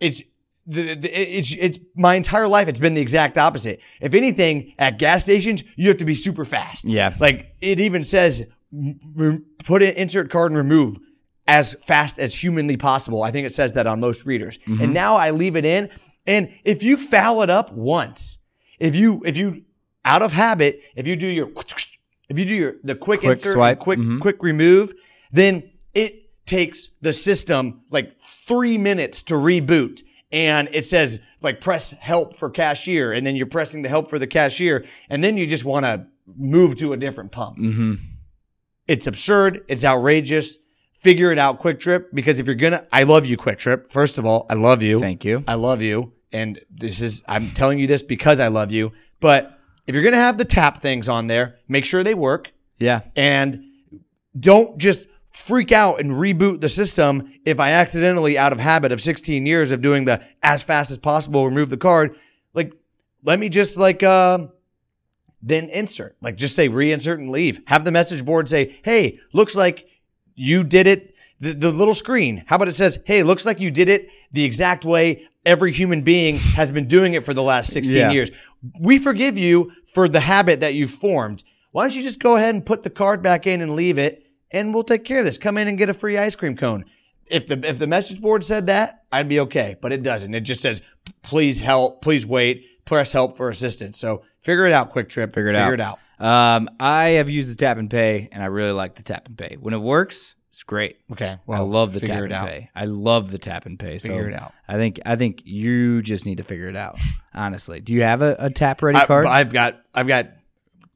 It's the, the, it's it's my entire life. It's been the exact opposite. If anything, at gas stations, you have to be super fast. Yeah. Like it even says, re- put in insert card and remove as fast as humanly possible. I think it says that on most readers. And now I leave it in. And if you foul it up once, if you if you out of habit, if you do your if you do your the quick, Quick insert, quick Mhm. quick remove, then it takes the system like three minutes to reboot. And it says like press help for cashier, and then you're pressing the help for the cashier, and then you just want to move to a different pump. hmm It's absurd. It's outrageous. Figure it out, QuikTrip, because if you're gonna, I love you, QuikTrip. First of all, I love you. Thank you. I love you. And this is, I'm telling you this because I love you. But if you're going to have the tap things on there, make sure they work Yeah. and don't just freak out and reboot the system if I accidentally, out of habit of 16 years of doing the as fast as possible, remove the card. Like, let me just like, uh, then insert, like just say reinsert and leave. Have the message board say, hey, looks like you did it. The, the little screen. How about it says, hey, looks like you did it the exact way every human being has been doing it for the last 16 Yeah. years. We forgive you for the habit that you've formed. Why don't you just go ahead and put the card back in and leave it, and we'll take care of this. Come in and get a free ice cream cone. If the if the message board said that, I'd be okay, but it doesn't. It just says, please help, please wait, press help for assistance. So figure it out, QuikTrip. Figure it figure out. it out. Um, I have used the tap and pay, and I really like the tap and pay. When it works, it's great. Okay. well, I love the tap and out. pay. I love the tap and pay. So Figure it out. I think I think you just need to figure it out. Honestly, do you have a, a tap ready I, card? I've got I've got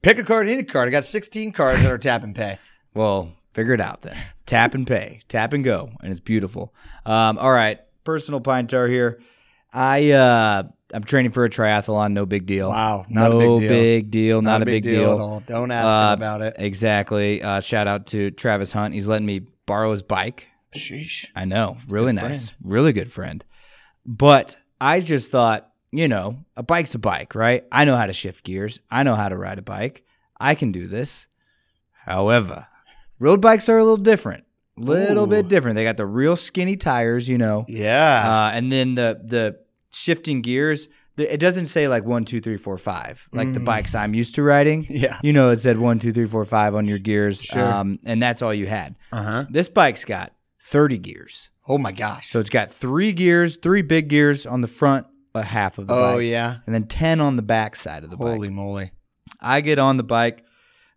pick a card, any card. I got 16 cards that are tap and pay. well, figure it out then. tap and pay, tap and go, and it's beautiful. Um, all right, personal pine tar here. I uh, I'm training for a triathlon. No big deal. Wow, not a no big deal. big deal. Not, a big, deal. at all. Don't ask Uh, him about it. Exactly. Uh, shout out to Travis Hunt. He's letting me borrow his bike. Sheesh. I know, really Good nice, friend. really good friend. But I just thought, you know, a bike's a bike, right? I know how to shift gears. I know how to ride a bike. I can do this. However, road bikes are a little different. Little Ooh. bit different. They got the real skinny tires, you know, Yeah. uh, and then the the shifting gears. The, it doesn't say like one, two, three, four, five, like the Mm. bikes I'm used to riding. yeah. You know, it said one, two, three, four, five on your gears, Sure. um, and that's all you had. Uh huh. This bike's got 30 gears. Oh my gosh. So it's got three gears, three big gears on the front a half of the bike. oh bike, yeah. and then 10 on the back side of the Holy bike. Holy moly. I get on the bike,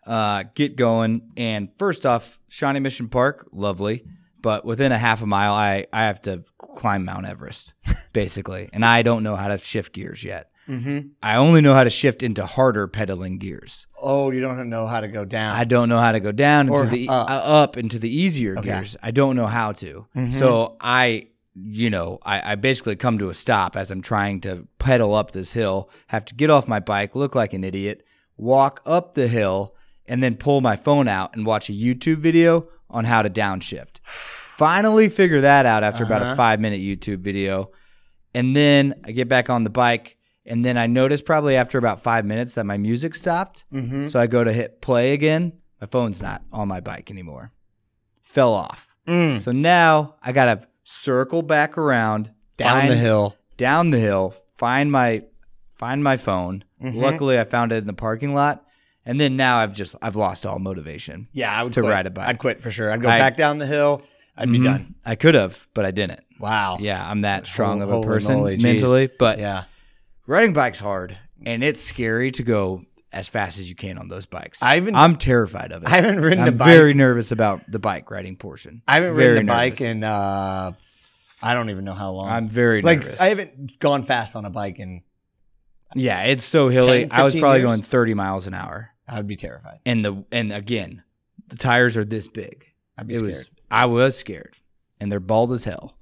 uh, get going, and first off, Shawnee Mission Park, lovely. But within a half a mile, I, I have to climb Mount Everest, basically. and I don't know how to shift gears yet. Mm-hmm. I only know how to shift into harder pedaling gears. Oh, you don't know how to go down. I don't know how to go down into the up. uh, up into the easier Okay. gears. I don't know how to. Mhm. So I, you know, I, I basically come to a stop as I'm trying to pedal up this hill. Have to get off my bike, look like an idiot, walk up the hill, and then pull my phone out and watch a YouTube video on how to downshift. Finally, figure that out after about Uh-huh. a five minute YouTube video, and then I get back on the bike. And then I notice probably after about five minutes that my music stopped. mm-hmm. So I go to hit play again. My phone's not on my bike anymore. Fell off. Mm. So now I gotta circle back around Down find- the hill. down the hill, find my find my phone. Mhm. Luckily, I found it in the parking lot, and then now I've just I've lost all motivation. Yeah, I would to quit. ride a bike. I'd quit for sure. I'd go I- back down the hill. I'd be Mhm. done. I could have, but I didn't. Wow. Yeah, I'm that strong of a person moly, mentally. But Yeah. riding bikes hard, and it's scary to go as fast as you can on those bikes. I haven't- I'm terrified of it. I haven't ridden a I'm bike. very nervous about the bike riding portion. I haven't very ridden a bike in uh, I don't even know how long. I'm very like nervous. I haven't gone fast on a bike, and Yeah, it's so hilly. 10, I was probably years? going 30 miles an hour, I would be terrified. and the and again, the tires are this big. I'd be it scared. was I was scared, and they're bald as hell.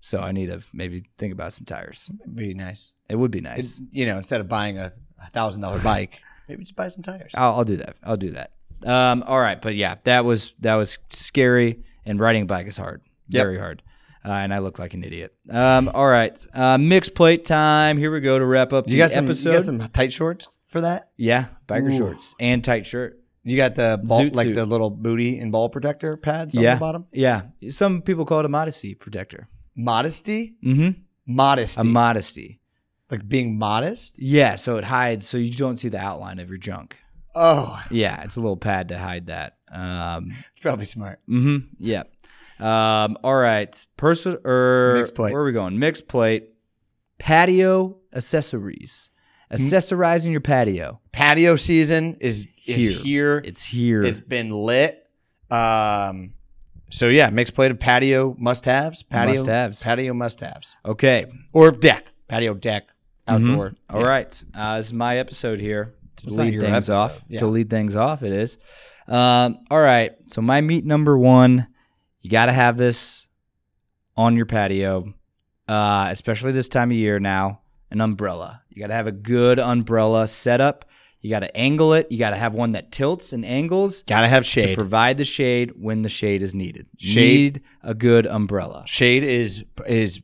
So I need to maybe think about some tires. It'd be nice. It would be It- nice. you know, instead of buying a thousand dollar bike, maybe just buy some tires. I'll, I'll do that. I'll do that. Um, all right, but yeah, that was that was scary, and riding a bike is hard, Yep. very hard. Uh, and I look like an idiot. Um, all right, uh, mixed plate time. Here we go to wrap up You the got some. episode. You got some tight shorts for that. yeah, biker Ooh. shorts and tight shirt. You got the ball, Zoot like suit. the little booty and ball protector pads yeah, on the bottom. yeah. Some people call it a modesty protector. Modesty, Mm-hmm. modesty, A modesty. like being modest. Yeah, so it hides, so you don't see the outline of your junk. Oh, Yeah, it's a little pad to hide that. Um, it's probably smart. Mm-hmm. Yeah. Um, all right. Person or Mixed plate. Where are we going? Mixed plate. Patio accessories. Accessorizing your patio. Patio season is is Here. here. It's here. It's been lit. Um, so yeah, mixed plate of patio must-haves. Patio Must-haves. Patio must-haves okay. or deck. Patio deck outdoor. Mhm. All right. Uh, this is my episode here to It's not lead your things episode. off. Yeah. To lead things off, it is. Um, all right. So my meat number one, you got to have this on your patio, uh, especially this time of year now. An umbrella. You got to have a good umbrella setup. You got to angle it. You got to have one that tilts and angles Gotta have shade. to provide the shade when the shade is needed. Shade. Need a good umbrella. shade is is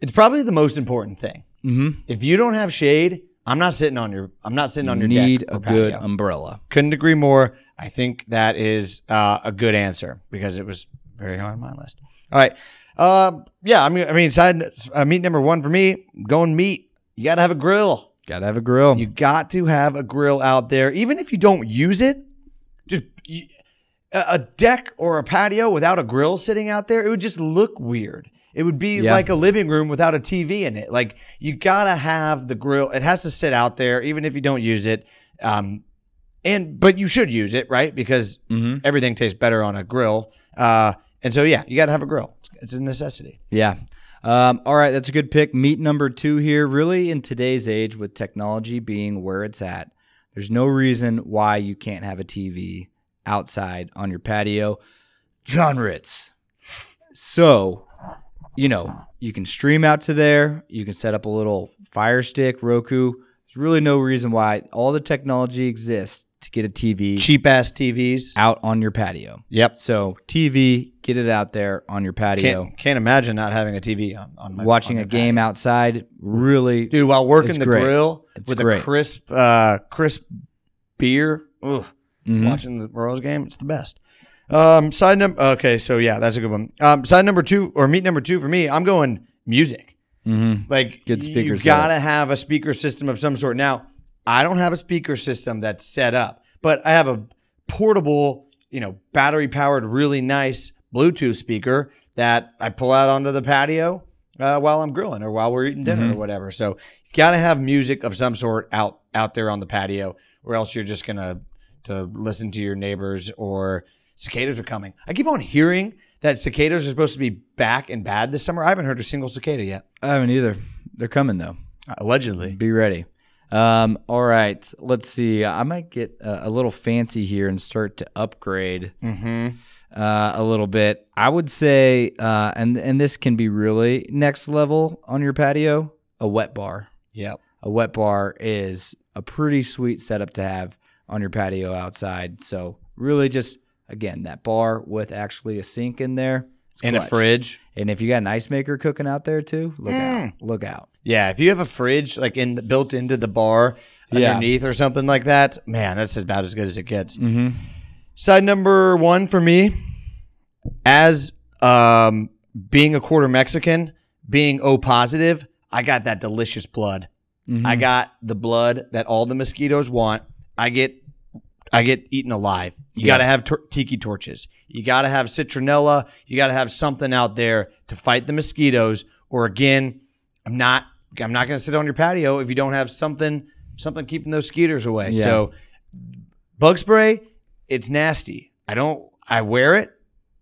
it's probably the most important thing. Mm-hmm. If you don't have shade, I'm not sitting on your I'm not sitting on your Need a good umbrella. Couldn't agree more. I think that is uh, a good answer because it was very high on my list. All right. Um, yeah, I mean, I mean, side uh, meat number one for me, going meat. You got to have a grill. Got to have a grill. You got to have a grill out there, even if you don't use it. Just you, a deck or a patio without a grill sitting out there, it would just look weird. It would be Yeah. like a living room without a TV in it. Like you gotta have the grill. It has to sit out there, even if you don't use it. Um, and but you should use it, right? Because mm-hmm. everything tastes better on a grill. Uh, and so yeah, you gotta have a grill. It's, it's a necessity. Yeah. Um, all right, that's a good pick. Meat number two here. Really, in today's age, with technology being where it's at, there's no reason why you can't have a TV outside on your patio. John Ritz. So, you know, you can stream out to there. You can set up a little Fire Stick, Roku. There's really no reason why all the technology exists to get a TV Cheap ass TVs. out on your patio. Yep. So, TV, get it out there on your patio. Can't, can't imagine not having a TV on, on my watching on a game patio. outside really dude. While working the great. grill It's with great. a crisp, uh, crisp beer. Ugh. Mhm. Watching the Royals game, it's the best. Um, side number. Okay, so yeah, that's a good one. Um, side number two or meat number two for me, I'm going music. Mhm. Like Good speaker you gotta have a speaker system of some sort. Now, I don't have a speaker system that's set up, but I have a portable, you know, battery powered, really nice Bluetooth speaker that I pull out onto the patio uh, while I'm grilling or while we're eating dinner Mm-hmm. or whatever. So you gotta have music of some sort out out there on the patio, or else you're just gonna to listen to your neighbors or cicadas are coming. I keep on hearing that cicadas are supposed to be back and bad this summer. I haven't heard a single cicada yet. I haven't either. They're coming though. Allegedly. Be ready. Um, all right. Let's see. I might get uh, a little fancy here and start to upgrade Mm-hmm. uh, a little bit. I would say, uh, and and this can be really next level on your patio. A wet bar. Yep. A wet bar is a pretty sweet setup to have on your patio outside. So really, just again that bar with actually a sink in there And a fridge. And if you got an ice maker cooking out there too, look out. Look out. Yeah, if you have a fridge like in built into the bar Yeah. underneath or something like that, man, that's about as good as it gets. Mm-hmm. Side number one for me, as um, being a quarter Mexican, being O positive, I got that delicious blood. Mm-hmm. I got the blood that all the mosquitoes want. I get I get eaten alive. You Yeah. got to have tor- tiki torches. You got to have citronella. You got to have something out there to fight the mosquitoes. Or again, I'm not. I'm not going to sit on your patio if you don't have something something keeping those skeeters away. Yeah. So bug spray, it's nasty. I don't. I wear it,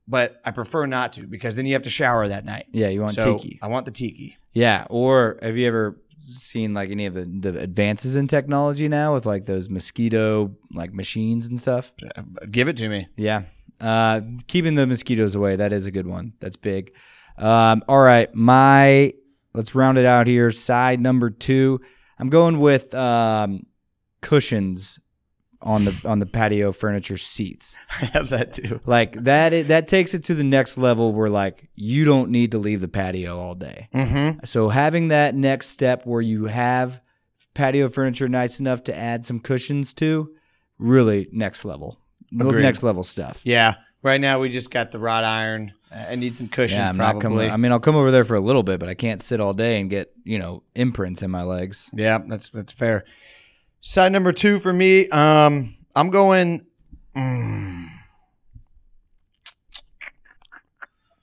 but I prefer not to because then you have to shower that night. Yeah, you want so tiki. I want the tiki. Yeah, or have you ever seen like any of the, the advances in technology now with like those mosquito like machines and stuff? Give it to me. Yeah. Uh, keeping the mosquitoes away, that is a good one. That's big. Um, all right, my let's round it out here. Side number two. I'm going with um, cushions on the on the patio furniture seats. I have that too. Like that that takes it to the next level where like you don't need to leave the patio all day. Mm-hmm. So having that next step where you have patio furniture nice enough to add some cushions to, really next level. Agreed. Next level stuff. Yeah. Right now we just got the wrought iron. I need some cushions Yeah, I'm not coming. I mean, I'll come over there for a little bit, but I can't sit all day and get you know imprints in my legs. yeah, that's that's fair. Side number two for me. Um, I'm going. mm,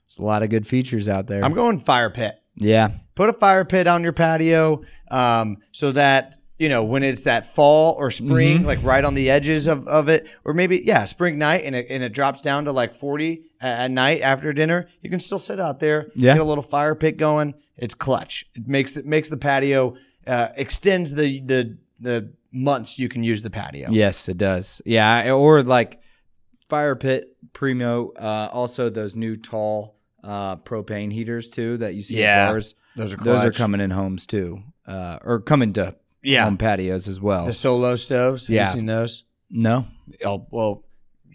There's a lot of good features out there. I'm going fire pit. yeah, Put a fire pit on your patio, um, so that you know when it's that fall or spring, Mm-hmm. like right on the edges of, of it, or maybe yeah, spring night, and it, and it drops down to like 40 at, at night after dinner. You can still sit out there, Yeah. get a little fire pit going. It's clutch. It makes it makes the patio uh, extends the the the months you can use the patio. yes, it does. Yeah, or like fire pit primo. Uh, also, those new tall uh, propane heaters too that you see Yeah, at bars. those are Those are coming in homes too, uh, or coming to Yeah. home patios as well. The solo stoves. Have Yeah. you seen those? no, Oh well,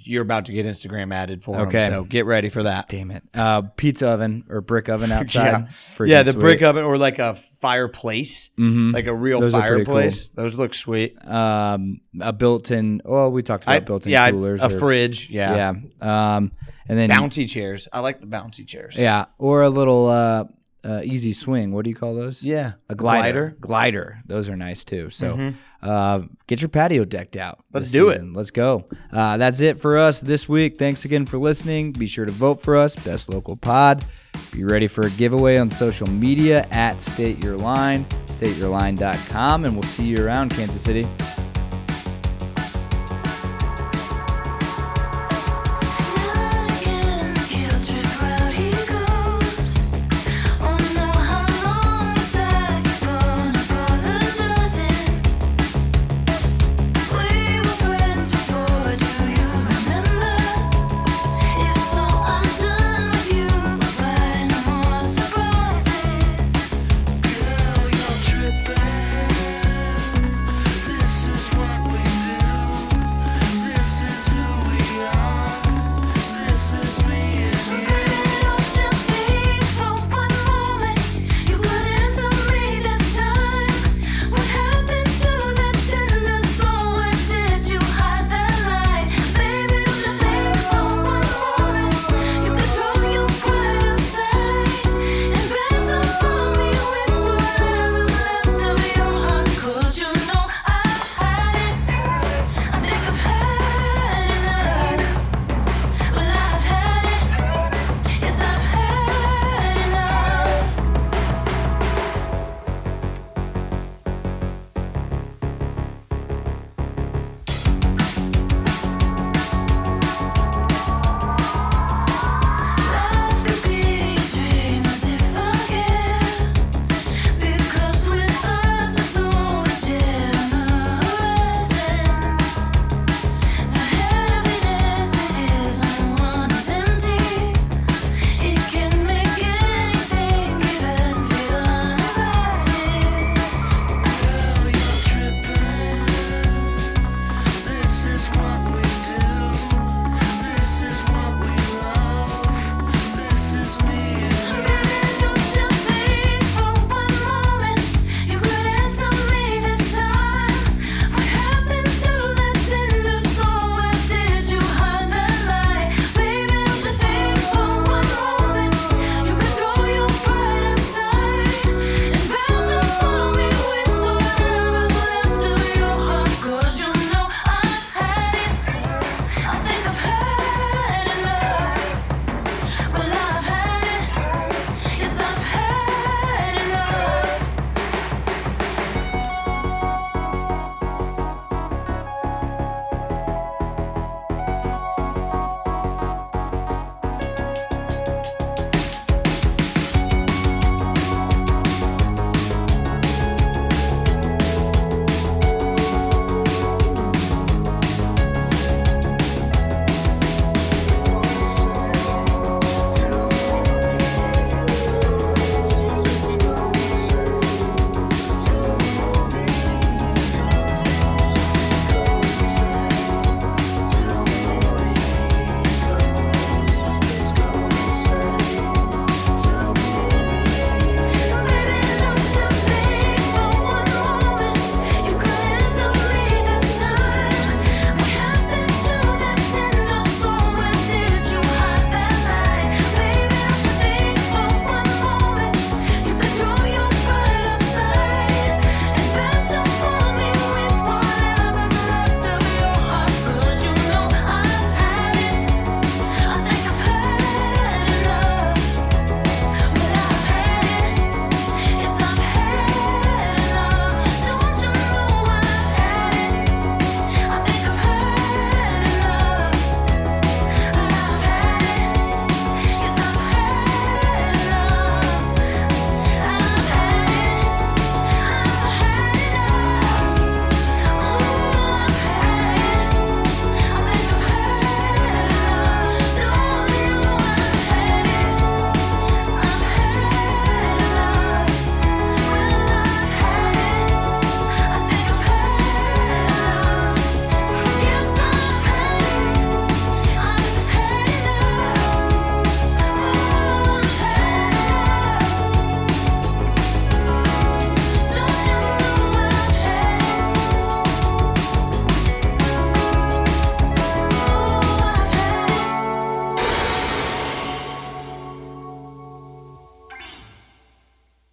you're about to get Instagram added for Okay. them, so get ready for that. damn it. Uh, pizza oven or brick oven outside. Yeah, yeah, the brick oven or like a fireplace, hmm like a real Those fireplace. Those look sweet. Um, a built-in. Oh, we talked about I, built-in yeah, coolers. a or- fridge. Yeah. Yeah. Um, and then bouncy chairs. I like the bouncy chairs. Yeah, or a little uh, uh, easy swing. What do you call those? Yeah. a glider. Glider. Those are nice too. So, uh, get your patio decked out. Let's do it. Let's go. Uh, that's it for us this week. Thanks again for listening. Be sure to vote for us, best local pod. Be ready for a giveaway on social media at State Your Line, stateyourline.com, and we'll see you around Kansas City.